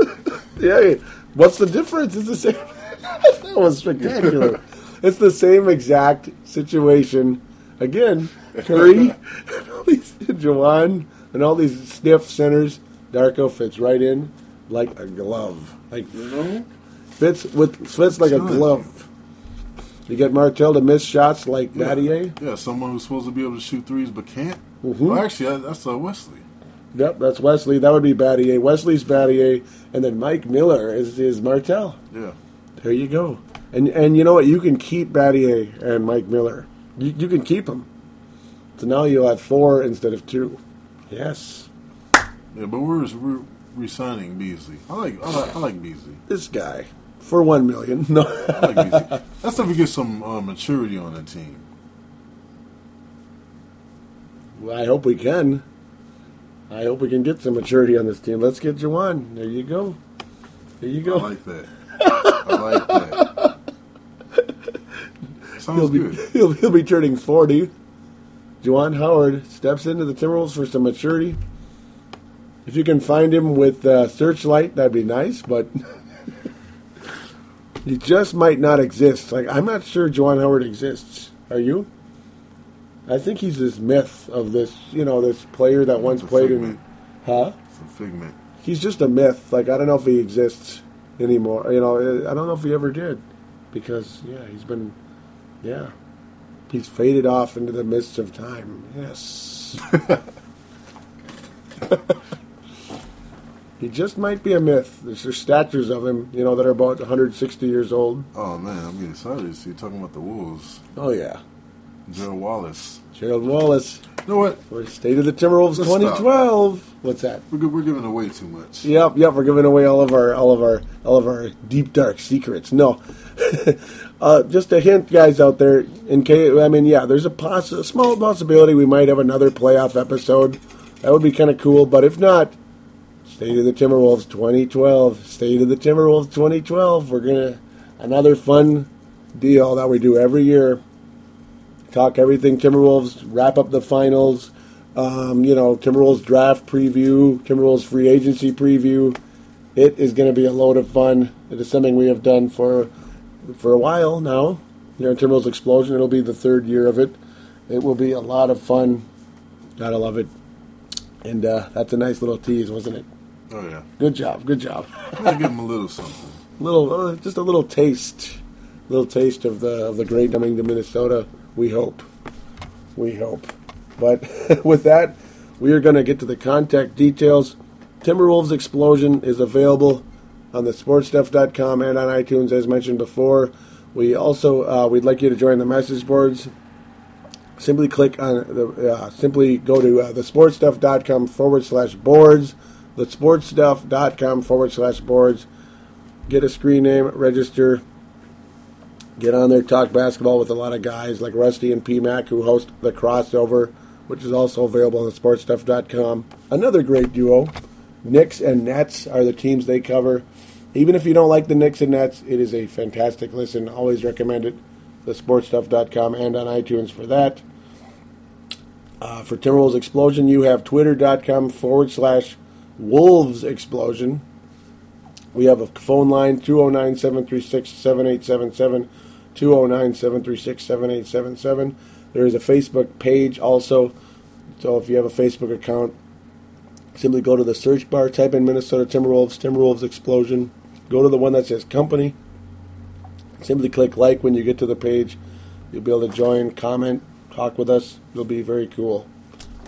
A: Yeah, what's the difference? It's the same. <laughs> that was spectacular. <laughs> it's the same exact situation. Again, Curry, <laughs> and all these Juwan, and all these stiff centers. Darko fits right in like a glove. Like
B: you know,
A: fits with fits like a glove. You get Martell to miss shots like Battier.
B: yeah, someone who's supposed to be able to shoot threes but can't.
A: Mhm.
B: Well, actually, that's uh, Wesley.
A: Yep, that's Wesley. That would be Battier. Wesley's Battier, and then Mike Miller is is Martell.
B: Yeah,
A: There you go. And and you know what? You can keep Battier and Mike Miller. You, you can keep them. So now you'll have four instead of two. Yes.
B: yeah, but we're we're resigning Beasley. I like I like, I like Beasley.
A: This guy for one million. <laughs> No.
B: I like Beasley. That's if we get some uh, maturity on the team.
A: Well, I hope we can. I hope we can get some maturity on this team. Let's get Juwan. There you go. There you go.
B: I like that. I like that. <laughs>
A: He'll
B: Sounds
A: be
B: good. <laughs>
A: he'll, he'll be turning forty. Juwan Howard steps into the Timberwolves for some maturity. If you can find him with uh, Searchlight, that'd be nice, but <laughs> he just might not exist. Like I'm not sure Juwan Howard exists. Are you? I think he's this myth of this, you know, this player that once played in. Huh?
B: It's a figment.
A: He's just a myth. Like I don't know if he exists anymore. You know, I don't know if he ever did, because yeah, he's been, yeah, he's faded off into the mists of time. Yes. <laughs> he just might be a myth. There's, there's statues of him, you know, that are about 160 years old.
B: Oh man, I'm getting excited. So you're talking about the Wolves.
A: Oh yeah,
B: Gerald Wallace.
A: Gerald Wallace.
B: You know what?
A: We're State of the Timberwolves
B: Let's stop.
A: 2012. What's that?
B: We're, we're giving away too much.
A: Yep, yep. We're giving away all of our, all of our, all of our deep dark secrets. No, <laughs> uh, just a hint, guys out there. In case, I mean, yeah, there's a, poss- a small possibility we might have another playoff episode. That would be kind of cool. But if not, State of the Timberwolves 2012. State of the Timberwolves 2012. We're gonna another fun deal that we do every year. Talk everything Timberwolves. Wrap up the finals. Um, you know, Timberwolves draft preview, Timberwolves free agency preview. It is going to be a load of fun. It is something we have done for for a while now. Here in Timberwolves Explosion, it'll be the third year of it. It will be a lot of fun. Gotta love it. And uh, that's a nice little tease, wasn't it?
B: Oh yeah.
A: Good job, good job.
B: I'm give him a little something.
A: Little, uh, just a little taste, little taste of the of the great coming to Minnesota. We hope, we hope. But <laughs> with that, we are going to get to the contact details. Timberwolves Explosion is available on the sportstuff.com and on iTunes, as mentioned before. We also uh, we'd like you to join the message boards. Simply click on the uh, simply go to uh, thesportstuff.com forward slash boards, The thesportstuff.com forward slash boards. Get a screen name, register, get on there, talk basketball with a lot of guys like Rusty and PMAC who host the crossover, which is also available on thesportstuff.com. Another great duo. Knicks and Nets are the teams they cover. Even if you don't like the Knicks and Nets, it is a fantastic listen. Always recommend it. Thesportstuff.com and on iTunes for that. Uh, for Timberwolves Explosion, you have twitter.com forward slash Wolves Explosion. We have a phone line 209 736 7877. 209 736 7877. There is a Facebook page also. So if you have a Facebook account, simply go to the search bar, type in Minnesota Timberwolves, Timberwolves Explosion. Go to the one that says company. Simply click like when you get to the page. You'll be able to join, comment, talk with us. It'll be very cool.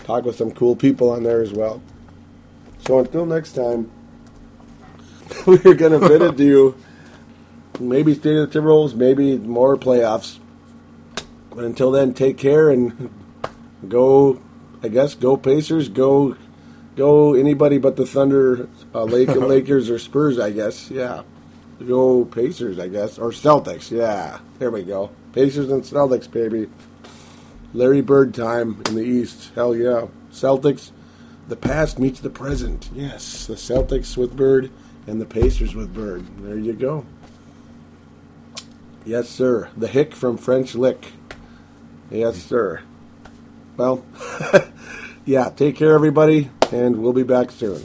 A: Talk with some cool people on there as well. So until next time, <laughs> we're going to bid adieu. <laughs> Maybe State of the Timberwolves, maybe more playoffs. But until then, take care and <laughs> go. I guess go Pacers. Go, go anybody but the Thunder, uh, Lake, <laughs> Lakers or Spurs. I guess. Yeah. Go Pacers, I guess, or Celtics. Yeah, there we go. Pacers and Celtics, baby. Larry Bird time in the East. Hell yeah. Celtics. The past meets the present. Yes, the Celtics with Bird and the Pacers with Bird. There you go. Yes, sir. The hick from French Lick. Yes, mm. sir. Well, <laughs> yeah, take care, everybody, and we'll be back soon.